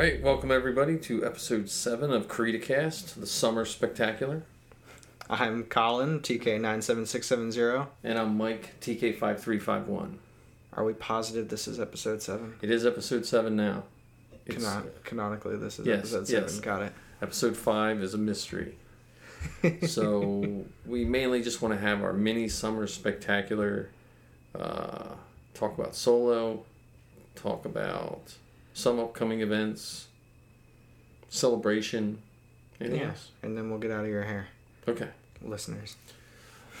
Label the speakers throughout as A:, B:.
A: right, welcome everybody to episode seven of CreedCast, the summer spectacular,
B: I'm Colin, TK97670.
A: and I'm Mike TK5351.
B: Are we positive this is episode 7?
A: It is episode seven now. It's,
B: Canon- canonically, this is
A: Yes,
B: episode 7.
A: yes.
B: Got it.
A: episode five is a mystery. so we mainly just want to have our mini summer spectacular, uh, talk about solo, talk about some upcoming events, celebration. Anything
B: Yeah.
A: else?
B: And then we'll get out of your hair,
A: Okay.
B: listeners.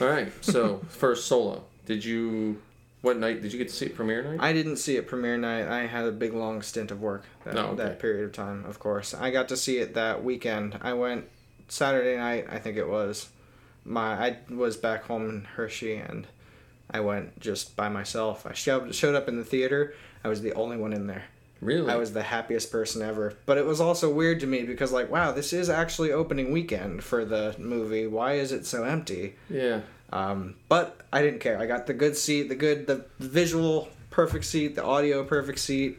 A: All right. So first solo. Did you? What night did you get to see it premiere night?
B: I didn't see it premiere night. I had a big long stint of work that,
A: Oh, okay.
B: that period of time, of course. I got to see it that weekend. I went Saturday night, I think it was. My I was back home in Hershey and I went just by myself. I showed showed up in the theater. I was the only one in there.
A: Really?
B: I was the happiest person ever. But it was also weird to me because, like, wow, this is actually opening weekend for the movie. Why is it so empty?
A: Yeah.
B: Um, but I didn't care. I got the good seat, the good, the visual perfect seat, the audio perfect seat.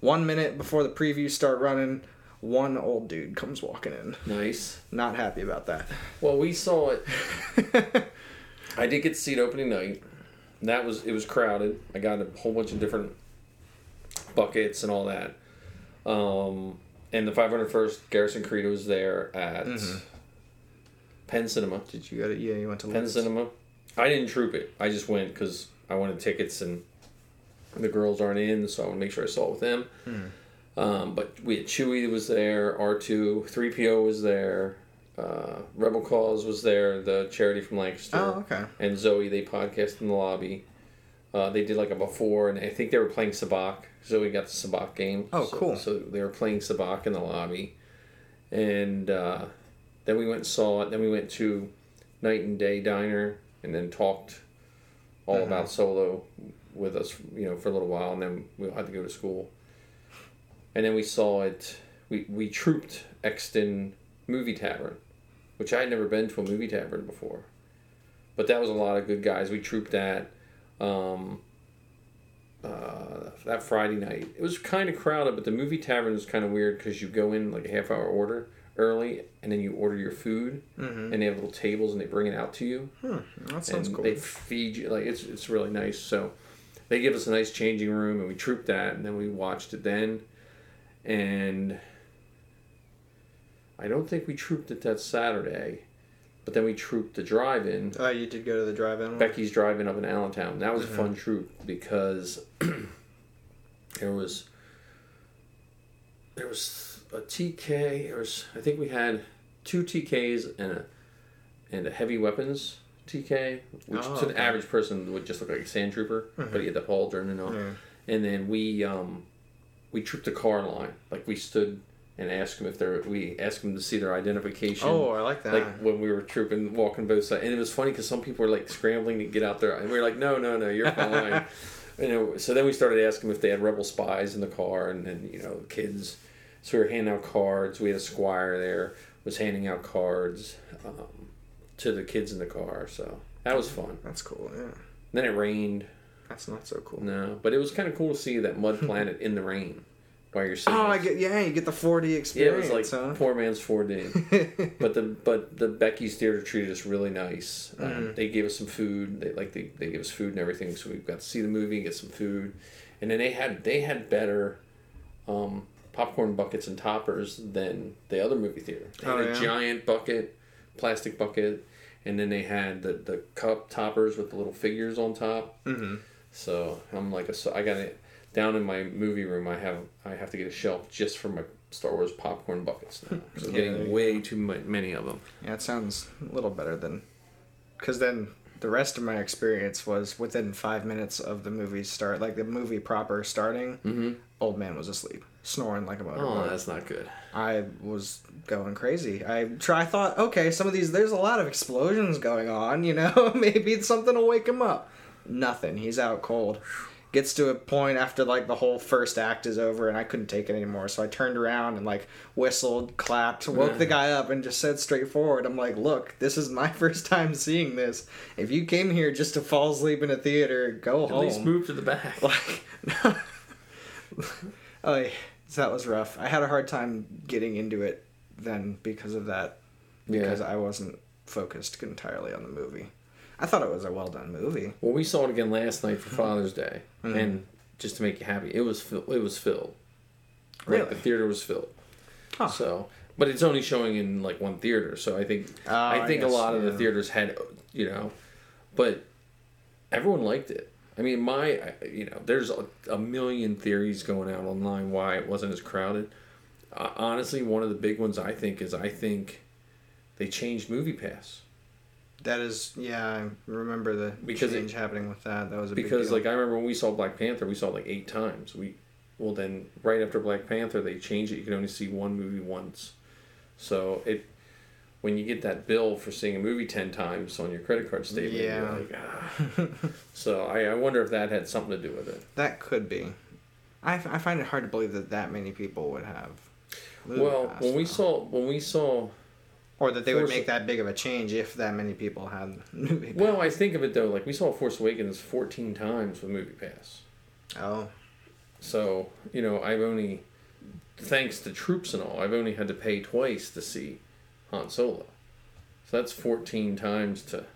B: One minute before the previews start running, one old dude comes walking in.
A: Nice.
B: Not happy about that.
A: Well, we saw it. I did get it opening night. That was it was crowded. I got a whole bunch of different buckets and all that. Um, and the 501st Garrison Creed was there at Penn Cinema.
B: Did you go to? Yeah, you went to.
A: Penn
B: Liz.
A: Cinema. I didn't troop it. I just went because I wanted tickets and the girls aren't in, so I want to make sure I saw it with them. Um, but we had Chewy was there, R2, 3PO was there, uh, Rebel Cause was there, the charity from Lancaster.
B: Oh, okay.
A: And Zoe, they podcast in the lobby. Uh, they did like a before, and I think they were playing Sabacc. we got the Sabacc game.
B: Oh,
A: So-
B: cool.
A: So they were playing Sabacc in the lobby. And uh, then we went and saw it. Then we went to Night and Day Diner and then talked all
B: Uh-huh.
A: about solo with us, you know, for a little while. And then we had to go to school. And then we saw it. We, we trooped Exton Movie Tavern, which I had never been to a movie tavern before. But that was a lot of good guys. We trooped that. Um, uh, that Friday night. It was kind of crowded, but the movie tavern is kind of weird because you go in like a half hour order early, and then you order your food,
B: Mm-hmm.
A: and they have little tables and they bring it out to you,
B: Hmm, that sounds
A: and
B: cool.
A: they feed you. Like it's it's really nice. So they give us a nice changing room, and we trooped that, and then we watched it then, and I don't think we trooped it that Saturday, but then we trooped the drive-in.
B: Oh, you did go to the drive-in. one?
A: Becky's driving up in Allentown. That was
B: Mm-hmm.
A: a fun troop because there was there was a TK. There was I think we had two TKs and a and a heavy weapons TK, which
B: Oh,
A: to the
B: okay.
A: average person would just look like a sand trooper, but he had the pauldron and all.
B: Yeah.
A: And then we um we trooped the car line. Like we stood and ask them if they're we asked them to see their identification
B: Oh, I like that.
A: like when we were trooping, walking both sides, and it was funny because some people were like scrambling to get out there, and we were like, "No, no, no, you're fine." you know, so then we started asking them if they had rebel spies in the car, and then you know, kids. So we were handing out cards. We had a squire there was handing out cards um, to the kids in the car, so that was fun.
B: That's cool. Yeah,
A: Then it rained.
B: that's not so cool.
A: No, but it was kind of cool to see that mud planet in the rain while you're sitting.
B: Oh, I get. Yeah, you get the 4D experience.
A: Yeah, it was like
B: huh?
A: poor man's 4D. but the but the Becky's Theater treated us really nice. Um,
B: Mm-hmm.
A: They gave us some food. They like they, they gave us food and everything, so we got to see the movie and get some food. And then they had they had better um, popcorn buckets and toppers than the other movie theater. They had
B: Oh,
A: a
B: yeah?
A: giant bucket, plastic bucket, and then they had the, the cup toppers with the little figures on top.
B: mm-hmm.
A: So I'm like a so I got it down in my movie room. I have I have to get a shelf just for my Star Wars popcorn buckets now. I'm
B: Yeah,
A: getting way too ma- many of them.
B: Yeah, it sounds a little better than. Because then the rest of my experience was within five minutes of the movie start, like the movie proper starting.
A: Mm-hmm.
B: Old man was asleep, snoring like a
A: Oh, that's not good.
B: I was going crazy. I try. I thought, okay, some of these. There's a lot of explosions going on. You know, maybe something will wake him up. Nothing. He's out cold. Gets to a point after like the whole first act is over, and I couldn't take it anymore. So I turned around and like whistled, clapped, woke the guy up, and just said straightforward, "I'm like, look, this is my first time seeing this. If you came here just to fall asleep in a theater, go
A: At
B: home."
A: At least move to the back.
B: like, oh, So that was rough. I had a hard time getting into it then because of that. Because
A: Yeah.
B: I wasn't focused entirely on the movie. I thought it was a well done movie.
A: Well, we saw it again last night for Father's Day,
B: Mhm.
A: and just to make you happy, it was fill- it was filled.
B: Really?
A: Like, the theater was filled.
B: Huh.
A: So, but it's only showing in like one theater, so I think
B: Oh,
A: I think a
B: guess,
A: lot of the theaters had, you know, but everyone liked it. I mean, my, you know, there's a, a million theories going out online why it wasn't as crowded. Uh, honestly, one of the big ones I think is I think they changed Movie Pass
B: That is, yeah, I remember the
A: Because it-
B: change happening with that. That was a
A: because, like, I remember when we saw Black Panther, we saw it like eight times. We, well, then right after Black Panther, they changed it. You can only see one movie once. So it, when you get that bill for seeing a movie ten times on your credit card statement,
B: Yeah.
A: you're like, ah. so I, I wonder if that had something to do with it.
B: that could be. I, f- I find it hard to believe that that many people would have.
A: Well, when we
B: now.
A: saw when we saw,
B: or that they would make that big of a change if that many people had movie. Pass.
A: well, I think of it though, like we saw Force Awakens fourteen times with Movie Pass.
B: oh,
A: So you know, I've only, thanks to troops and all, I've only had to pay twice to see Han Solo. So that's fourteen times to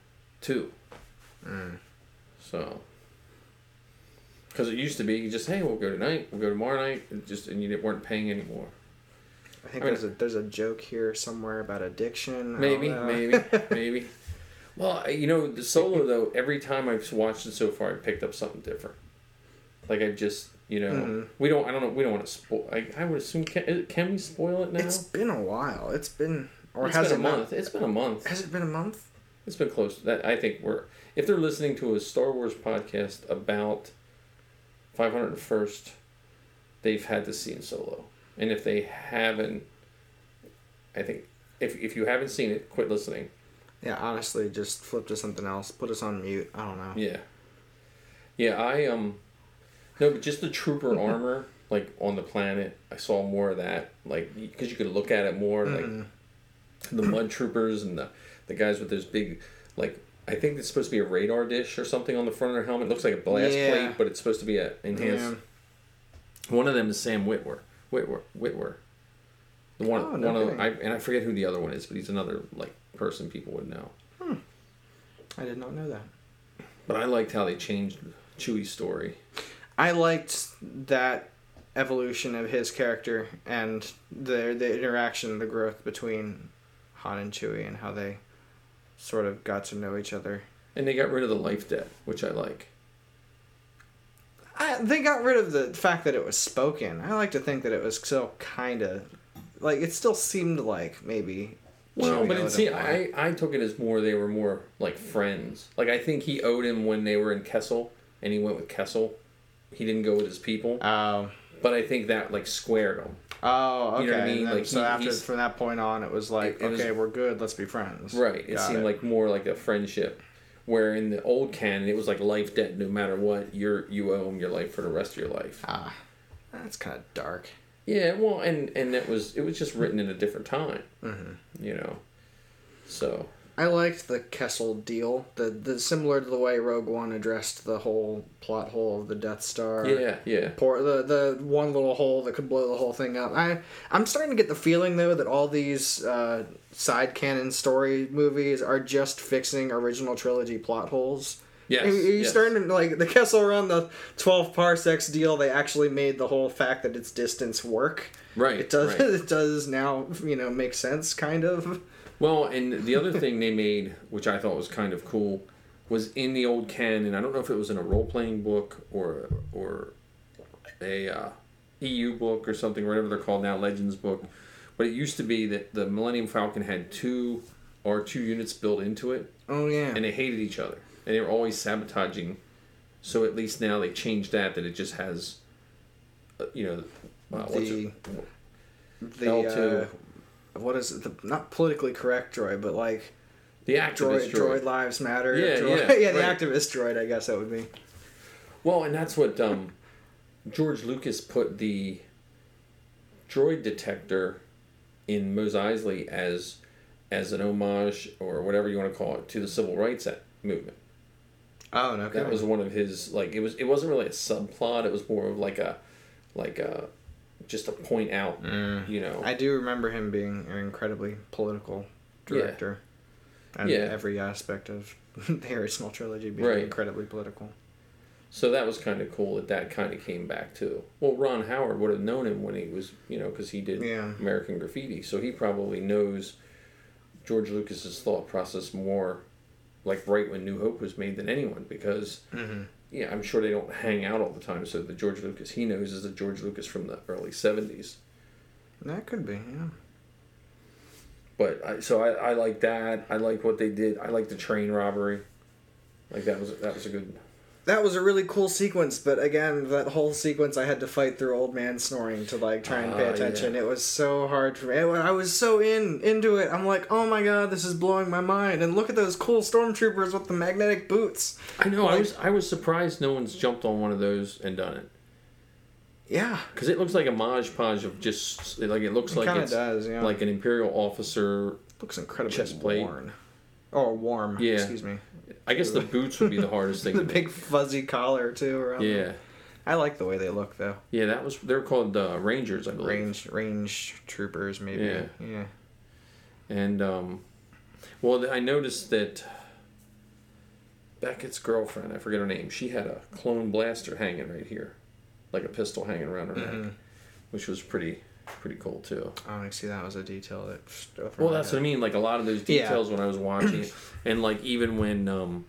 A: two.
B: Mm.
A: So. Because it used to be you just hey we'll go tonight we'll go tomorrow night just and you weren't paying anymore.
B: I think
A: I mean-
B: there's a there's a joke here somewhere about addiction.
A: Maybe, maybe, maybe. Well, you know, the solo though. Every time I've watched it so far, I picked up something different. Like I just, you know,
B: Mhm.
A: we don't. I don't know. We don't want to spoil. I, I would assume can, can we spoil it now?
B: It's been a while. It's been or
A: It's
B: has
A: been
B: it
A: a
B: not-
A: month. It's been a month.
B: Has it been a month?
A: It's been close. That I think we're. If they're listening to a Star Wars podcast about 501st, they've had to see in solo, and if they haven't, I think if if you haven't seen it, quit listening.
B: Yeah, honestly, just flip to something else. Put us on mute. I don't know.
A: Yeah. Yeah, I um no, but just the trooper armor like on the planet. I saw more of that like because you could look at it more like
B: Mhm.
A: the mud troopers and the the guys with those big like I think it's supposed to be a radar dish or something on the front of their helmet. It looks like a blast
B: Yeah.
A: plate, but it's supposed to be a enhanced. One of them is Sam Witwer. Witwer. Witwer. The one,
B: Oh, no
A: one of. I and I forget who the other one is, but he's another like person people would know. Hmm.
B: I did not know that.
A: But I liked how they changed Chewie's story.
B: I liked that evolution of his character and the the interaction, the growth between Han and Chewie, and how they sort of got to know each other.
A: And they got rid of the life debt, which I like.
B: I, they got rid of the fact that it was spoken. I like to think that it was still kind of like it still seemed like maybe.
A: Well, but it, see. I, I took it as more they were more like friends. Like I think he owed him when they were in Kessel, and he went with Kessel. He didn't go with his people,
B: Oh,
A: but I think that like squared him.
B: oh, okay.
A: You know what I mean?
B: Then-
A: Like,
B: so
A: he-
B: after from that point on, it was like,
A: It- it was-
B: okay, we're good. Let's be friends.
A: Right. It
B: Got
A: seemed like more like a friendship. Where in the old canon, it was like life debt. No matter what, you're you owe him your life for the rest of your life.
B: ah, that's kind of dark.
A: Yeah. Well, and and that was it was just written in a different time.
B: Mm-hmm.
A: You know. So
B: I liked the Kessel deal. The the similar to the way Rogue One addressed the whole plot hole of the Death Star.
A: yeah, yeah.
B: Pour the the one little hole that could blow the whole thing up. I I'm starting to get the feeling though that all these uh, side canon story movies are just fixing original trilogy plot holes.
A: Yes.
B: Are you
A: yes.
B: starting to like the Kessel Run, the twelve parsecs deal? They actually made the whole fact that it's distance work.
A: Right.
B: It does.
A: right.
B: It does now. You know, make sense, kind of.
A: Well, and the other thing they made, which I thought was kind of cool, was in the old canon. I don't know if it was in a role playing book or or a uh, EU book or something, whatever they're called now, Legends book. But it used to be that the Millennium Falcon had two R2 units built into it,
B: Oh yeah.
A: and they hated each other, and they were always sabotaging. So at least now they changed that. That it just has, uh, you know, uh, what's
B: The-
A: it?
B: the
A: L2.
B: uh, what is it? The, not politically correct droid, but like
A: the activist
B: droid, droid,
A: droid.
B: lives matter.
A: Yeah,
B: droid,
A: yeah,
B: the
A: right.
B: activist droid. I guess that would be.
A: Well, and that's what um, George Lucas put the droid detector in Mos Eisley as as an homage or whatever you want to call it to the civil rights movement.
B: Oh no,
A: That was one of his like it was it wasn't really a subplot. It was more of like a like a just to point out, you know.
B: I do remember him being an incredibly political director. And
A: Yeah.
B: every aspect of the Small trilogy being
A: Right.
B: incredibly political.
A: So that was kind of cool that that kind of came back too. Well, Ron Howard would have known him when he was, you know, because he did
B: Yeah.
A: American Graffiti, so he probably knows George Lucas's thought process more, like right when New Hope was made than anyone. Because
B: Mm-hmm.
A: Yeah, I'm sure they don't hang out all the time. So the George Lucas he knows is the George Lucas from the early '70s.
B: That could be, yeah.
A: But I, so I, I like that. I like what they did. I like the train robbery. Like that was that was a good.
B: That was a really cool sequence, but again, that whole sequence I had to fight through old man snoring to like try and pay
A: Ah,
B: attention.
A: yeah.
B: It was so hard for me. I was so in into it. I'm like, oh my god, this is blowing my mind. And look at those cool stormtroopers with the magnetic boots.
A: I know. I was I was surprised no one's jumped on one of those and done it
B: Yeah,
A: because it looks like a modge podge of just like it looks
B: it
A: like it's
B: does. Yeah,
A: like an imperial officer.
B: looks incredibly
A: chest plate.
B: worn. Oh, warm.
A: Yeah.
B: Excuse me.
A: I guess the boots would be the hardest thing.
B: The
A: to make.
B: big fuzzy collar too. Around them.
A: Yeah,
B: I like the way they look though.
A: yeah. That was they're called uh, rangers, I believe.
B: Range range troopers maybe.
A: Yeah.
B: Yeah.
A: And um, well, I noticed that Beckett's girlfriend, I forget her name, she had a clone blaster hanging right here, like a pistol hanging around her
B: Mhm.
A: neck, which was pretty pretty cool too.
B: Oh, I see. That was a detail that.
A: Well, that's what I mean. Like a lot of those
B: Yeah.
A: details when I was watching and like even when um,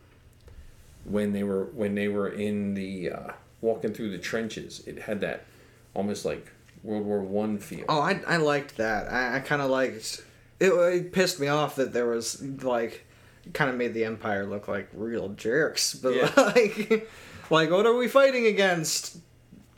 A: when they were when they were in the uh, walking through the trenches, it had that almost like World War One feel.
B: Oh, I, I liked that. I, I kind of liked. It, it pissed me off that there was like, kind of made the Empire look like real jerks. But
A: Yeah.
B: like, like what are we fighting against?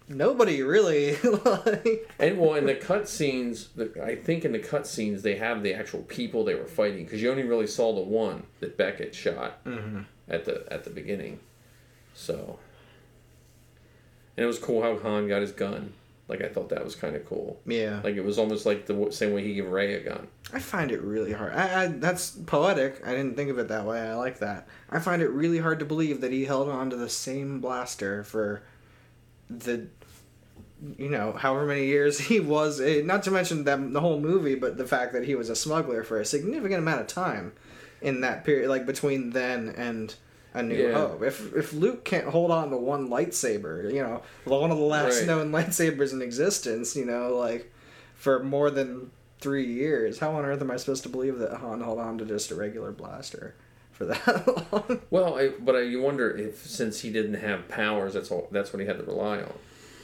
B: Nobody really. like,
A: And well, in the cut scenes, I think in the cut scenes they have the actual people they were fighting because you only really saw the one that Beckett shot
B: Mm-hmm.
A: at the at the beginning. So, and it was cool how Han got his gun. Like I thought that was kind of cool.
B: yeah,
A: Like it was almost like the same way he gave Rey a gun.
B: I find it really hard. I, I that's poetic. I didn't think of it that way. I like that. I find it really hard to believe that he held on to the same blaster for the you know however many years he was not to mention them the whole movie but the fact that he was a smuggler for a significant amount of time in that period like between then and a new
A: Yeah.
B: hope if if luke can't hold on to one lightsaber you know one of the last
A: Right.
B: known lightsabers in existence you know like for more than three years how on earth am i supposed to believe that han held on to just a regular blaster for that long
A: Well, I, but I you wonder if since he didn't have powers, that's all. That's what he had to rely on.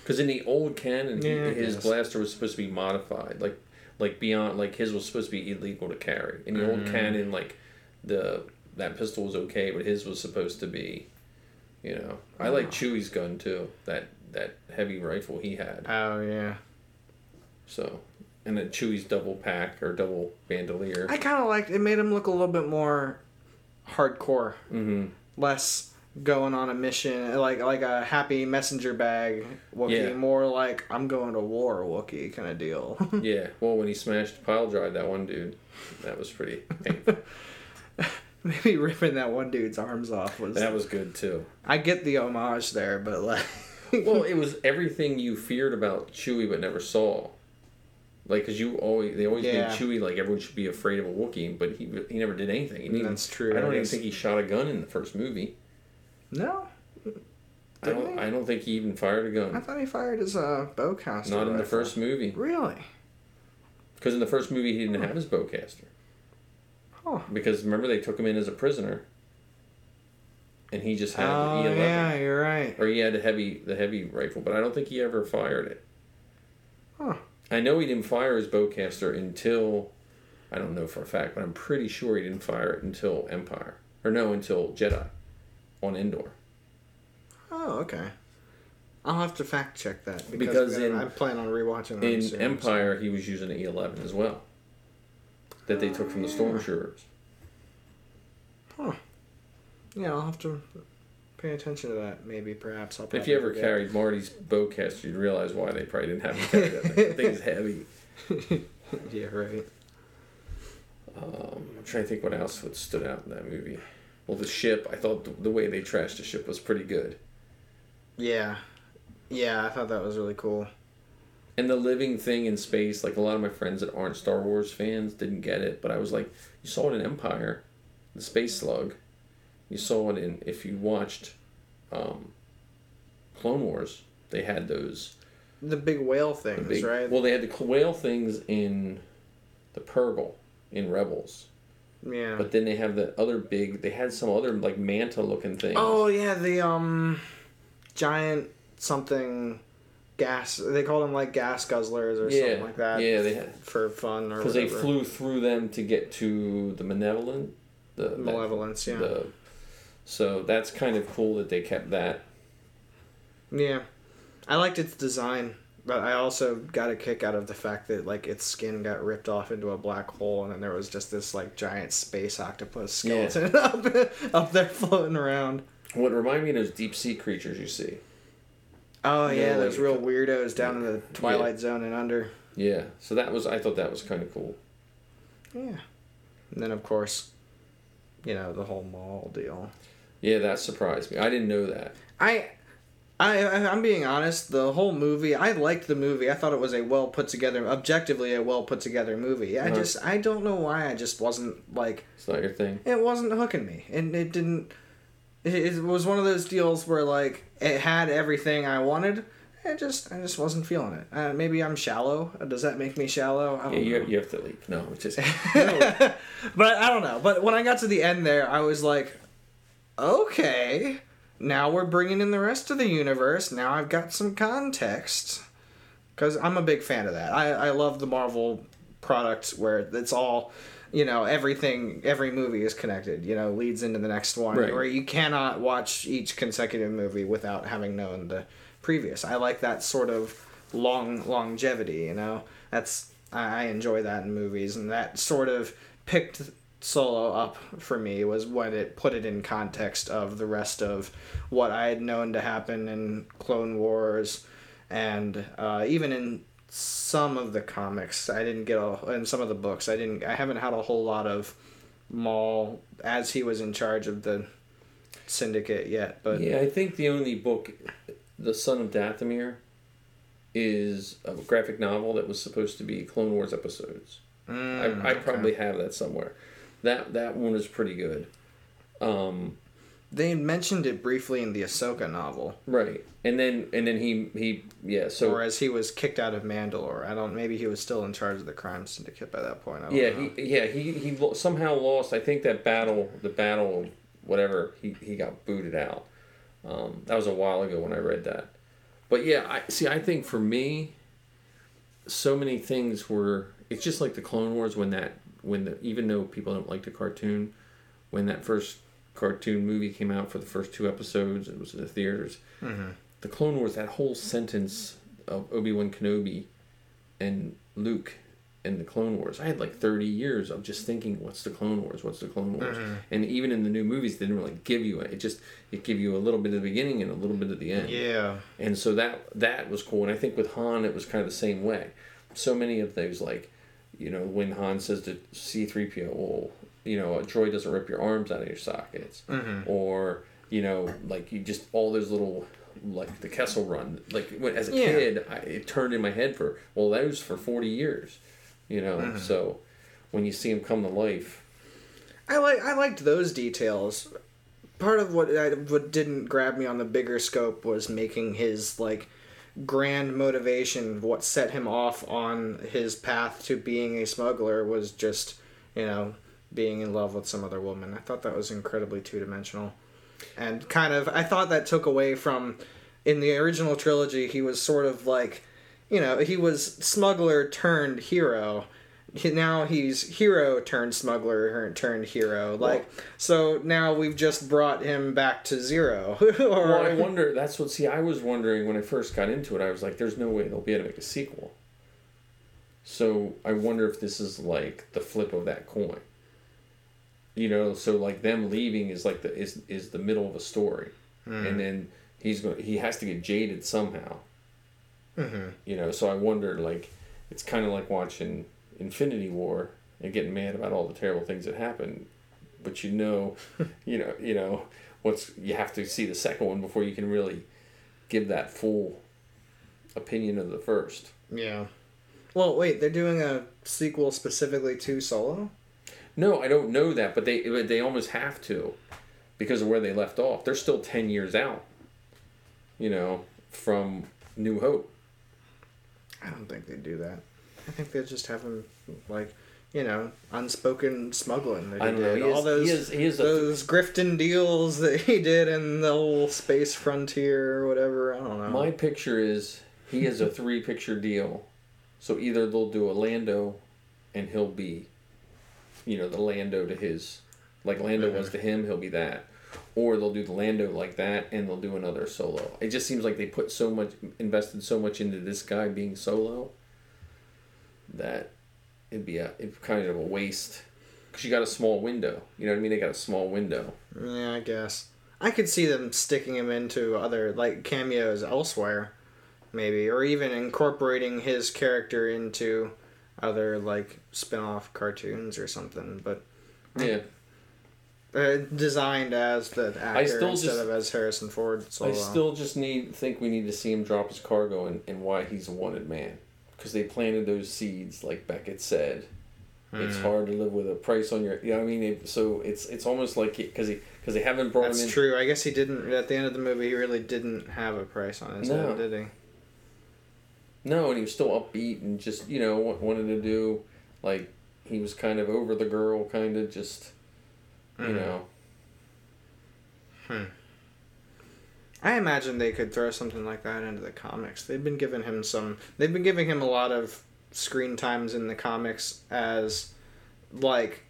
A: Because in the old canon,
B: Yeah, I
A: his blaster was supposed to be modified, like like beyond like his was supposed to be illegal to carry. In the old
B: Mm.
A: canon, like the that pistol was okay, but his was supposed to be. You know, I like Chewie's gun too. That that heavy rifle he had.
B: oh yeah
A: So, and then Chewie's double pack or double bandolier.
B: I kind of liked it. Made him look a little bit more hardcore,
A: mm-hmm.
B: less going on a mission like like a happy messenger bag Wookiee.
A: Yeah.
B: More like I'm going to war Wookiee kind of deal.
A: Yeah. Well, when he smashed pile drive that one dude, that was pretty. painful.
B: Maybe ripping that one dude's arms off was.
A: that was good too.
B: I get the homage there, but like.
A: well, it was everything you feared about Chewie but never saw. Like, cause you always they always
B: Yeah.
A: made Chewie like everyone should be afraid of a Wookiee, but he he never did anything.
B: That's true,
A: I don't
B: I
A: even think he shot a gun in the first movie.
B: no,
A: I don't. I don't think he even fired a gun.
B: I thought he fired his uh, bowcaster.
A: Not in the first movie,
B: Really?
A: because in the first movie he didn't have his bowcaster.
B: Huh.
A: Because remember they took him in as a prisoner, and he just had
B: Oh
A: the E11.
B: yeah, you're right.
A: or he had a heavy the heavy rifle, but I don't think he ever fired it.
B: Huh.
A: I know he didn't fire his bowcaster until I don't know for a fact, but I'm pretty sure he didn't fire it until Empire or no until Jedi on Endor.
B: Oh okay. I'll have to fact check that because,
A: Because in-
B: I plan on rewatching
A: In
B: soon, so-
A: Empire, he was using an E11 as well, that they took from the ah. stormtroopers. Huh.
B: Yeah, I'll have to pay attention to that. Maybe, perhaps I'll.
A: If you ever
B: forget.
A: carried Marty's bowcaster, you'd realize why they probably didn't have him carry that thing. The thing's heavy.
B: yeah, right.
A: Um, I'm trying to think what else would stood out in that movie. Well, the ship. I thought the, the way they trashed the ship was pretty good.
B: Yeah, yeah, I thought that was really cool.
A: and the living thing in space. Like a lot of my friends that aren't Star Wars fans didn't get it, but I was like, you saw it in Empire, the space slug. You saw it in if you watched, um, Clone Wars. They had those
B: The big whale things,
A: big,
B: right?
A: Well, they had the whale things in the Purrgil in Rebels,
B: yeah.
A: but then they have the other big. They had some other like manta looking things.
B: oh yeah, the um, giant something gas. They called them like gas guzzlers or
A: yeah,
B: something like that.
A: yeah, they had
B: for fun or
A: because they flew through them to get to the malevolent, the that-
B: Malevolence, yeah.
A: the. So that's kind of cool that they kept that.
B: Yeah, I liked its design, but I also got a kick out of the fact that like its skin got ripped off into a black hole, and then there was just this like giant space octopus
A: Yeah.
B: skeleton up up there floating around.
A: What reminded me of those deep sea creatures you see.
B: Oh
A: Yeah,
B: yeah, those
A: like-
B: real weirdos down in the Twilight Zone and under.
A: Yeah, so that was I thought that was kind of cool.
B: Yeah, and then of course, you know the whole Maul deal.
A: Yeah, that surprised me. I didn't know that.
B: I. I, I'm being honest. The whole movie, I liked the movie. I thought it was a well put together, objectively a well put together movie. I
A: Uh-huh.
B: just, I don't know why. I just wasn't like
A: It's not your thing.
B: it wasn't hooking me and it didn't it, was one of those deals where like it had everything i wanted i just i just wasn't feeling it uh, maybe i'm shallow does that make me shallow
A: Yeah, you, you have to leave. No, just
B: but i don't know but when i got to the end there i was like okay now we're bringing in the rest of the universe. Now i've got some context. Because i'm a big fan of that. I, I love the marvel product where it's all you know everything every movie is connected you know leads into the next one.
A: Right.
B: where you cannot watch each consecutive movie without having known the previous. I like that sort of long longevity you know? That's i I enjoy that in movies and that sort of picked solo up for me was when it put it in context of the rest of what i had known to happen in clone wars and uh, even in some of the comics i didn't get a in some of the books i didn't i haven't had a whole lot of maul as he was in charge of the syndicate yet but
A: Yeah, I think the only book, The Son of Dathomir, is a graphic novel that was supposed to be Clone Wars episodes.
B: Mm,
A: I, I
B: okay.
A: probably have that somewhere. That that one is pretty good. Um,
B: they mentioned it briefly in the ahsoka novel
A: right, and then and then he he yeah. So
B: or as he was kicked out of mandalore i don't maybe he was still in charge of the crime syndicate by that point I don't
A: yeah
B: know.
A: he yeah he he somehow lost. I think that battle, the battle, whatever. He he got booted out. Um, that was a while ago when I read that. But yeah, I see. I think for me, so many things were. It's just like the Clone Wars when that when the even though people don't like the cartoon, when that first cartoon movie came out for the first two episodes, it was in the theaters. Mm-hmm. The Clone Wars, that whole sentence of Obi Wan Kenobi and Luke and the Clone Wars. I had like thirty years of just thinking, "What's the Clone Wars? What's the Clone Wars?" Mm-hmm. And even in the new movies, they didn't really give you it. It just it give you a little bit of the beginning and a little bit of the end.
B: yeah
A: And so that that was cool. And I think with Han, it was kind of the same way. So many of those, like, you know, when Han says to C three PO, "Well, you know, a droid doesn't rip your arms out of your sockets," mm-hmm. or you know, like you just all those little. Like the Kessel Run, like when, as a
B: Yeah.
A: kid, I, it turned in my head for well, that was for forty years, you know. Mm-hmm. So when you see him come to life,
B: I like I liked those details. Part of what I, what didn't grab me on the bigger scope was making his like grand motivation. What set him off on his path to being a smuggler was just you know being in love with some other woman. I thought that was incredibly two dimensional, and kind of I thought that took away from in the original trilogy. He was sort of like you know he was smuggler turned hero he- now he's hero turned smuggler turned hero like so now we've just brought him back to zero or
A: well, I wonder. That's what. See, I was wondering when I first got into it. I was like, "There's no way they'll be able to make a sequel." So I wonder if this is like the flip of that coin. You know, so like them leaving is like the is is the middle of a story, and then he's going. He has to get jaded somehow.
B: Mhm.
A: You know, so I wonder like it's kind of like watching Infinity War and getting mad about all the terrible things that happened, but you know, you know, you know what's you have to see the second one before you can really give that full opinion of the first.
B: Yeah. Well, wait, they're doing a sequel specifically to Solo?
A: No, I don't know that, but they they almost have to because of where they left off. They're still ten years out. You know, from New Hope.
B: I don't think they do that. I think they just have him like, you know, unspoken smuggling that he
A: I don't know.
B: did.
A: He
B: All
A: is-
B: those
A: he is- he is a-
B: those grifting deals that he did in the whole space frontier or whatever. I don't know.
A: My picture is he has a three picture deal. So either they'll do a Lando and he'll be you know, the Lando to his like Lando was to him, he'll be that. Or they'll do the Lando like that and they'll do another solo. It just seems like they put so much invested so much into this guy being solo that it'd be a it's kind of a waste because you got a small window. You know what I mean? They got a small window.
B: Yeah, I guess. I could see them sticking him into other like cameos elsewhere, maybe, or even incorporating his character into other like spin-off cartoons or something, but
A: Yeah.
B: uh, designed as the actor instead
A: just-
B: of as Harrison Ford. Solo.
A: I still just need think we need to see him drop his cargo and, and why he's a wanted man because they planted those seeds like Beckett said. It's
B: Hmm.
A: hard to live with a price on your. You know what I mean? So it's it's almost like because he because they haven't brought
B: That's
A: him in.
B: true. I guess he didn't at the end of the movie. He really didn't have a price on his
A: No.
B: head, did he?
A: No, and he was still upbeat and just you know wanted to do like he was kind of over the girl, kind of just you
B: Mhm.
A: know.
B: I imagine they could throw something like that into the comics. They've been giving him some. They've been giving him a lot of screen times in the comics as, like,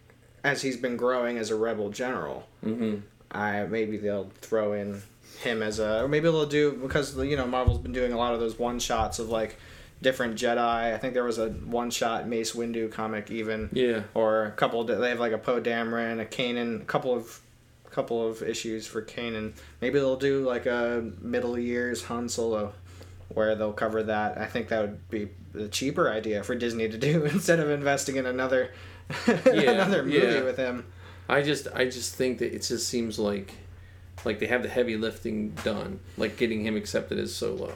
B: as he's been growing as a rebel general.
A: Mm-hmm.
B: I maybe they'll throw in him as a, or maybe they'll do because you know Marvel's been doing a lot of those one shots of like different Jedi. I think there was a one shot Mace Windu comic even
A: Yeah.
B: or a couple of, they have like a Poe Dameron, a Kanan, a couple of couple of issues for Kanan. Maybe they'll do like a middle years Han Solo where they'll cover that. I think that would be the cheaper idea for Disney to do instead of investing in another another movie
A: yeah.
B: with him.
A: I just I just think that it just seems like like they have the heavy lifting done, like getting him accepted as solo.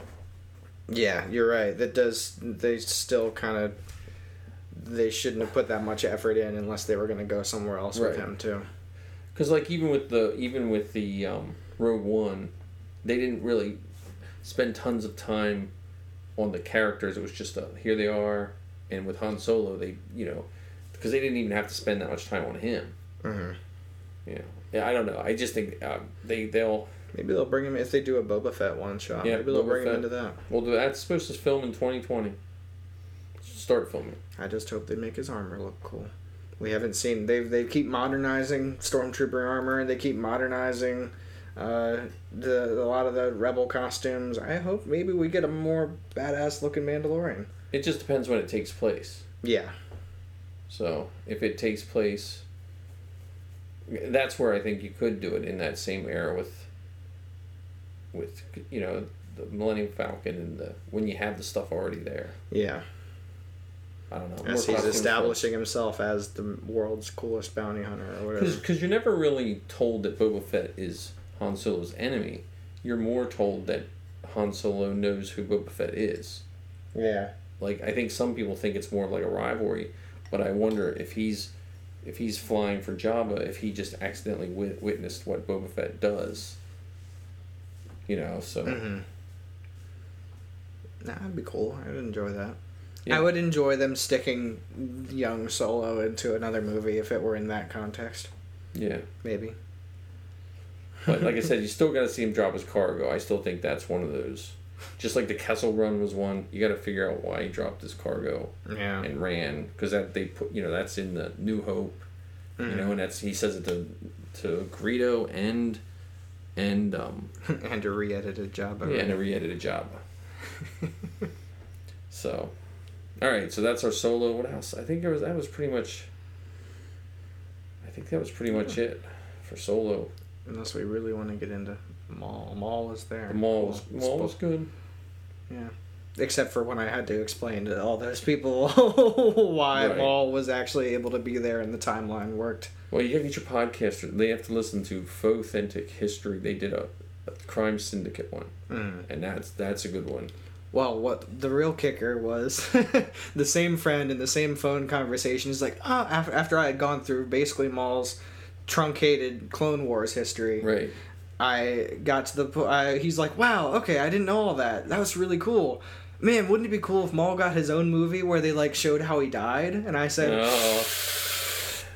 B: Yeah, you're right. That does they still kind of they shouldn't have put that much effort in unless they were going to go somewhere else with him too.
A: Because like even with the even with the um, Rogue One, they didn't really spend tons of time on the characters. It was just a, here they are, and with Han Solo, they you know because they didn't even have to spend that much time on him.
B: Mhm.
A: Yeah, yeah. I don't know. I just think uh, they they'll
B: Maybe they'll bring him if they do a Boba Fett one shot.
A: Yeah,
B: maybe they'll
A: Boba
B: bring
A: Fett.
B: him into that.
A: well that's supposed to film in twenty twenty. Start filming.
B: I just hope they make his armor look cool. We haven't seen they they keep modernizing stormtrooper armor. They keep modernizing uh, the a lot of the rebel costumes. I hope maybe we get a more badass looking Mandalorian.
A: It just depends when it takes place.
B: Yeah,
A: So if it takes place, that's where I think you could do it in that same era with, with you know the Millennium Falcon and the when you have the stuff already there.
B: yeah.
A: I don't know.
B: As he's establishing himself as the world's coolest bounty hunter or whatever.
A: because you're never really told that Boba Fett is Han Solo's enemy. You're more told that Han Solo knows who Boba Fett is.
B: Yeah.
A: Like I think some people think it's more like a rivalry, but I wonder if he's if he's flying for Jabba, if he just accidentally wit- witnessed what Boba Fett does. You know, so
B: Mm-hmm. That'd be cool. I'd enjoy that.
A: Yeah.
B: I would enjoy them sticking young Solo into another movie if it were in that context.
A: yeah.
B: Maybe.
A: But like I said, you still got to see him drop his cargo. I still think that's one of those. Just like the Kessel Run was one, you got to figure out why he dropped his cargo
B: Yeah.
A: and ran because that they put you know that's in the New Hope, you know, and that's he says it to to Greedo and and um
B: and a re-edited job.
A: yeah and a re-edited Jabba. so, all right, so that's our solo. What else? I think it was that was pretty much. I think that was pretty much it for solo.
B: Unless we really want to get into Maul, Maul was there.
A: The Maul was Maul was good.
B: Yeah. Except for when I had to explain to all those people why
A: Right.
B: Maul was actually able to be there and the timeline worked.
A: Well, you get your podcaster. They have to listen to Faux Authentic History. They did a, a crime syndicate one,
B: Mm.
A: and that's that's a good one.
B: Well, what the real kicker was, the same friend in the same phone conversation is like, ah, oh, after, after I had gone through basically Maul's truncated Clone Wars history,
A: Right.
B: I got to the po- I, he's like, wow, okay, I didn't know all that. That was really cool. Man, wouldn't it be cool if Maul got his own movie where they like showed how he died? And I said,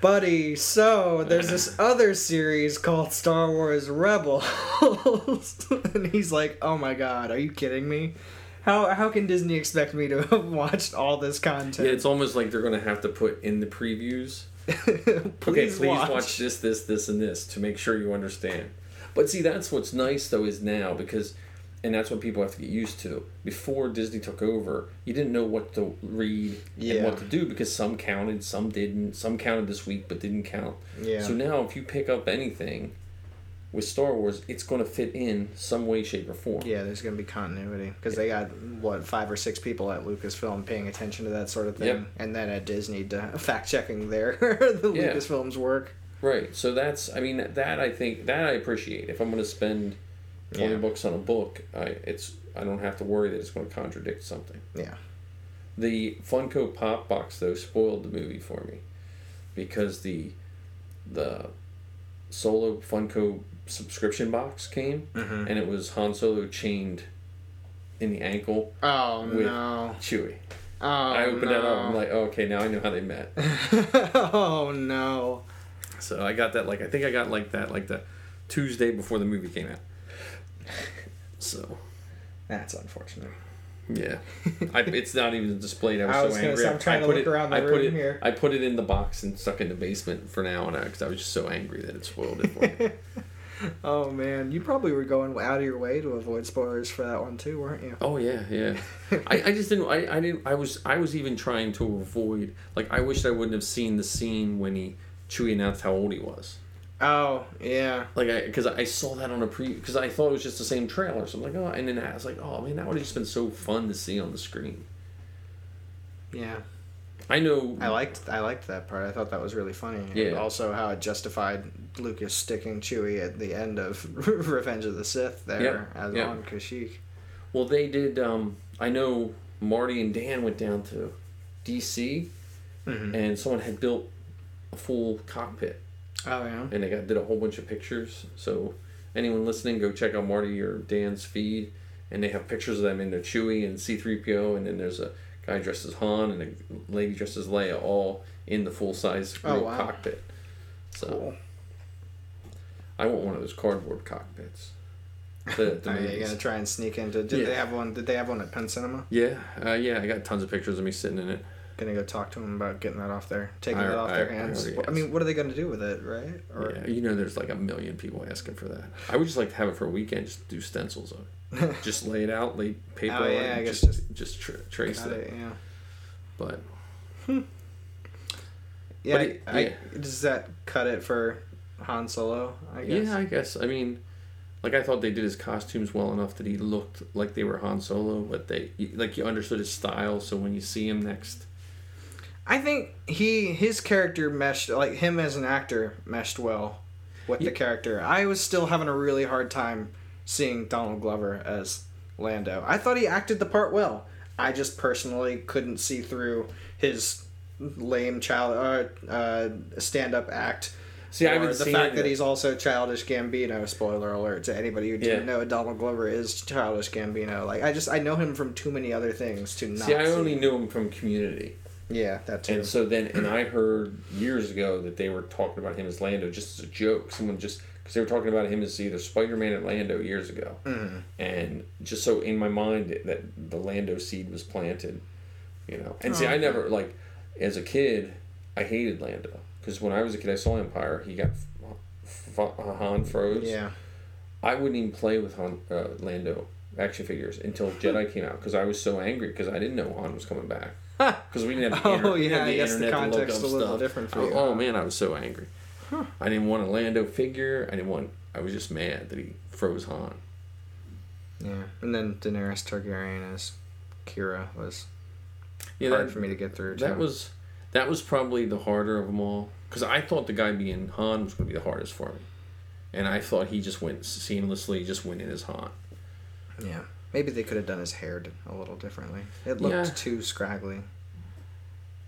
B: buddy, so there's this other series called Star Wars Rebels, and he's like, oh my god, are you kidding me? How how can Disney expect me to have watched all this
A: yeah.
B: content?
A: It's almost like they're gonna have to put in the previews.
B: please
A: okay, please watch.
B: watch.
A: this, this, this, and this to make sure you understand. But see, that's what's nice though is now because, and that's what people have to get used to. Before Disney took over, you didn't know what to read and what to do because some counted, some didn't. Some counted this week but didn't count.
B: Yeah.
A: So now, if you pick up anything with Star Wars, it's going to fit in some way, shape, or form.
B: Yeah, there's gonna be continuity because they got what five or six people at Lucasfilm paying attention to that sort of thing,
A: Yep.
B: and then at Disney to fact checking their the
A: Yeah.
B: Lucasfilm's work.
A: Right. So that's I mean that I think that I appreciate. If I'm going to spend twenty
B: Yeah.
A: bucks on a book, I it's I don't have to worry that it's going to contradict something.
B: Yeah.
A: The Funko Pop box though spoiled the movie for me because the the Solo Funko subscription box came
B: Mhm.
A: and it was Han Solo chained in the ankle
B: Oh
A: With-
B: no!
A: Chewie.
B: Oh
A: I opened
B: no.
A: that up. I'm like, oh, okay, now I know how they met.
B: oh no!
A: So I got that like I think I got like that like the Tuesday before the movie came out. So
B: That's unfortunate.
A: yeah, I, it's not even displayed. I was,
B: I was
A: so angry.
B: say, I'm trying
A: I
B: to
A: put
B: look
A: it,
B: around the
A: I put
B: room
A: it,
B: here.
A: I put it in the box and stuck in the basement for now on because I was just so angry that it spoiled it for me.
B: Oh man, you probably were going out of your way to avoid spoilers for that one too, weren't you?
A: oh yeah, yeah. I, I just didn't. I, I didn't. I was I was even trying to avoid. Like I wished I wouldn't have seen the scene when he Chewie announced how old he was.
B: Oh yeah.
A: Like I because I saw that on a pre because I thought it was just the same trailer. So I'm like, oh, and then I was like, oh man, that would have just been so fun to see on the screen.
B: Yeah.
A: I know.
B: I liked I liked that part. I thought that was really funny. And
A: Yeah.
B: also how it justified Lucas sticking Chewie at the end of Revenge of the Sith there
A: Yep,
B: as
A: yep.
B: on Kashyyyk.
A: Well, they did. Um, I know Marty and Dan went down to DC,
B: Mhm.
A: and someone had built a full cockpit,
B: Oh yeah.
A: and they got did a whole bunch of pictures. So anyone listening, go check out Marty or Dan's feed, and they have pictures of them in their Chewie and C three PO, and then there's a guy dressed as Han and a lady dressed as Leia, all in the full size
B: Oh, wow.
A: cockpit. So
B: Cool.
A: I want one of those cardboard cockpits. The, the
B: Are you gonna try and sneak into? Did
A: Yeah.
B: they have one? Did they have one at Penn Cinema?
A: Yeah, uh, yeah, I got tons of pictures of me sitting in it.
B: Gonna go talk to them about getting that off their taking
A: I-
B: it off
A: I-
B: their hands.
A: already
B: I, mean, what are they gonna do with it, right? Or
A: yeah, you know, there's like a million people asking for that. I would just like to have it for a weekend, just do stencils of it, just lay it out, lay paper
B: Oh,
A: on
B: yeah, I guess
A: just
B: just
A: just tra- trace it.
B: it, yeah.
A: But
B: Yeah,
A: But it-
B: I,
A: yeah.
B: does that cut it for Han Solo? I guess.
A: yeah, I guess. I mean, like I thought they did his costumes well enough that he looked like they were Han Solo, but they like you understood his style. So when you see him next,
B: I think he his character meshed like him as an actor meshed well with the character. I was still having a really hard time seeing Donald Glover as Lando. I thought he acted the part well. I just personally couldn't see through his lame child uh, uh, stand up act.
A: See, I haven't
B: the
A: seen
B: fact that he's also childish Gambino. Spoiler alert to anybody who didn't
A: Yeah.
B: know Donald Glover is childish Gambino. Like I just I know him from too many other things to not.
A: see, I only knew him from Community.
B: Yeah, that too.
A: And so then, and I heard years ago that they were talking about him as Lando just as a joke. Someone just because they were talking about him as either Spider Man or Lando years ago,
B: Mhm.
A: and just so in my mind that the Lando seed was planted, you know. And see,
B: Oh,
A: I never like as a kid, I hated Lando because when I was a kid, I saw Empire. He got f- f- Han froze.
B: Yeah.
A: I wouldn't even play with Han, uh, Lando action figures until Jedi came out because I was so angry because I didn't know Han was coming back. Because we didn't have the,
B: Oh,
A: inter- we
B: yeah,
A: the
B: the
A: internet to look
B: context
A: up
B: a little
A: stuff.
B: different for
A: oh,
B: you.
A: oh, man, I was so angry. I didn't want a Lando figure. I didn't want. I was just mad that he froze Han.
B: Yeah, and then Daenerys Targaryen as Qi'ra was
A: Yeah,
B: hard
A: that,
B: for me to get through.
A: that
B: too.
A: was that was probably the harder of them all because I thought the guy being Han was going to be the hardest for me, and I thought he just went seamlessly, just went in as Han.
B: yeah. Maybe they could have done his hair a little differently. It looked
A: Yeah.
B: too scraggly.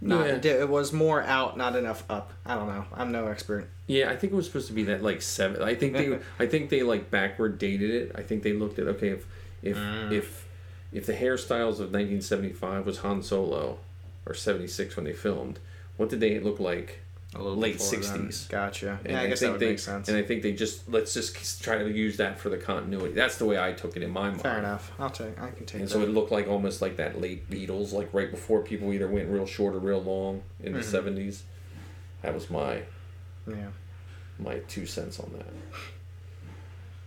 B: Not,
A: Yeah.
B: it, was more out, not enough up. I don't know. I'm no expert.
A: Yeah, I think it was supposed to be that like seven. I think they, I think they like backward dated it. I think they looked at okay if if
B: Mm.
A: if if the hairstyles of 1975 was Han Solo, or 76 when they filmed, what did they look like?
B: A little
A: Late
B: before then.
A: 60s.
B: Gotcha.
A: And
B: Yeah, I guess that would
A: they,
B: make sense.
A: And I think they just let's just try to use that for the continuity. That's the way I took it in my mind.
B: Fair enough. I'll take. I can take
A: And
B: that.
A: so it looked like almost like that late Beatles, like right before people either went real short or real long in the
B: Mhm.
A: 70s. That was my
B: yeah.
A: my two cents on that.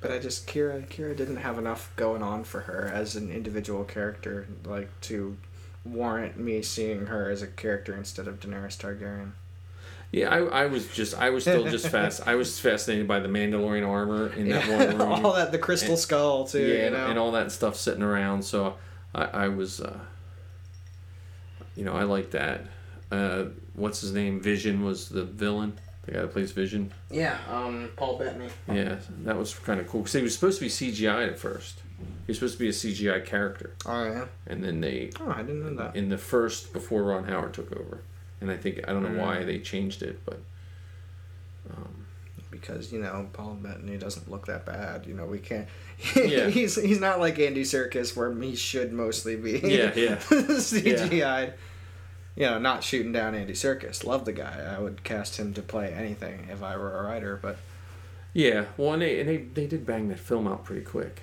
B: But I just Qi'ra Qi'ra didn't have enough going on for her as an individual character, like to warrant me seeing her as a character instead of Daenerys Targaryen.
A: Yeah, I, I was just I was still just fast. I was fascinated by the Mandalorian armor in that one room.
B: all that the crystal
A: And-
B: skull too.
A: yeah,
B: you
A: and,
B: know?
A: and all that stuff sitting around. So I, I was, uh, you know, I like that. Uh, what's his name? Vision was the villain. The guy that plays Vision.
B: yeah, um, Paul Bettany.
A: Yeah, that was kind of cool because he was supposed to be CGI at first. He was supposed to be a CGI character,
B: Oh yeah.
A: and then they
B: Oh, I didn't know that.
A: in the first before Ron Howard took over, and I think I don't know why
B: Mm.
A: they changed it, but um,
B: because you know Paul Bettany doesn't look that bad. You know we can't.
A: Yeah.
B: he's he's not like Andy Serkis where he should mostly be.
A: Yeah, yeah.
B: CGI. You know, not shooting down Andy Serkis. Love the guy. I would cast him to play anything if I were a writer. But
A: Yeah, well, and they and they, they did bang that film out pretty quick,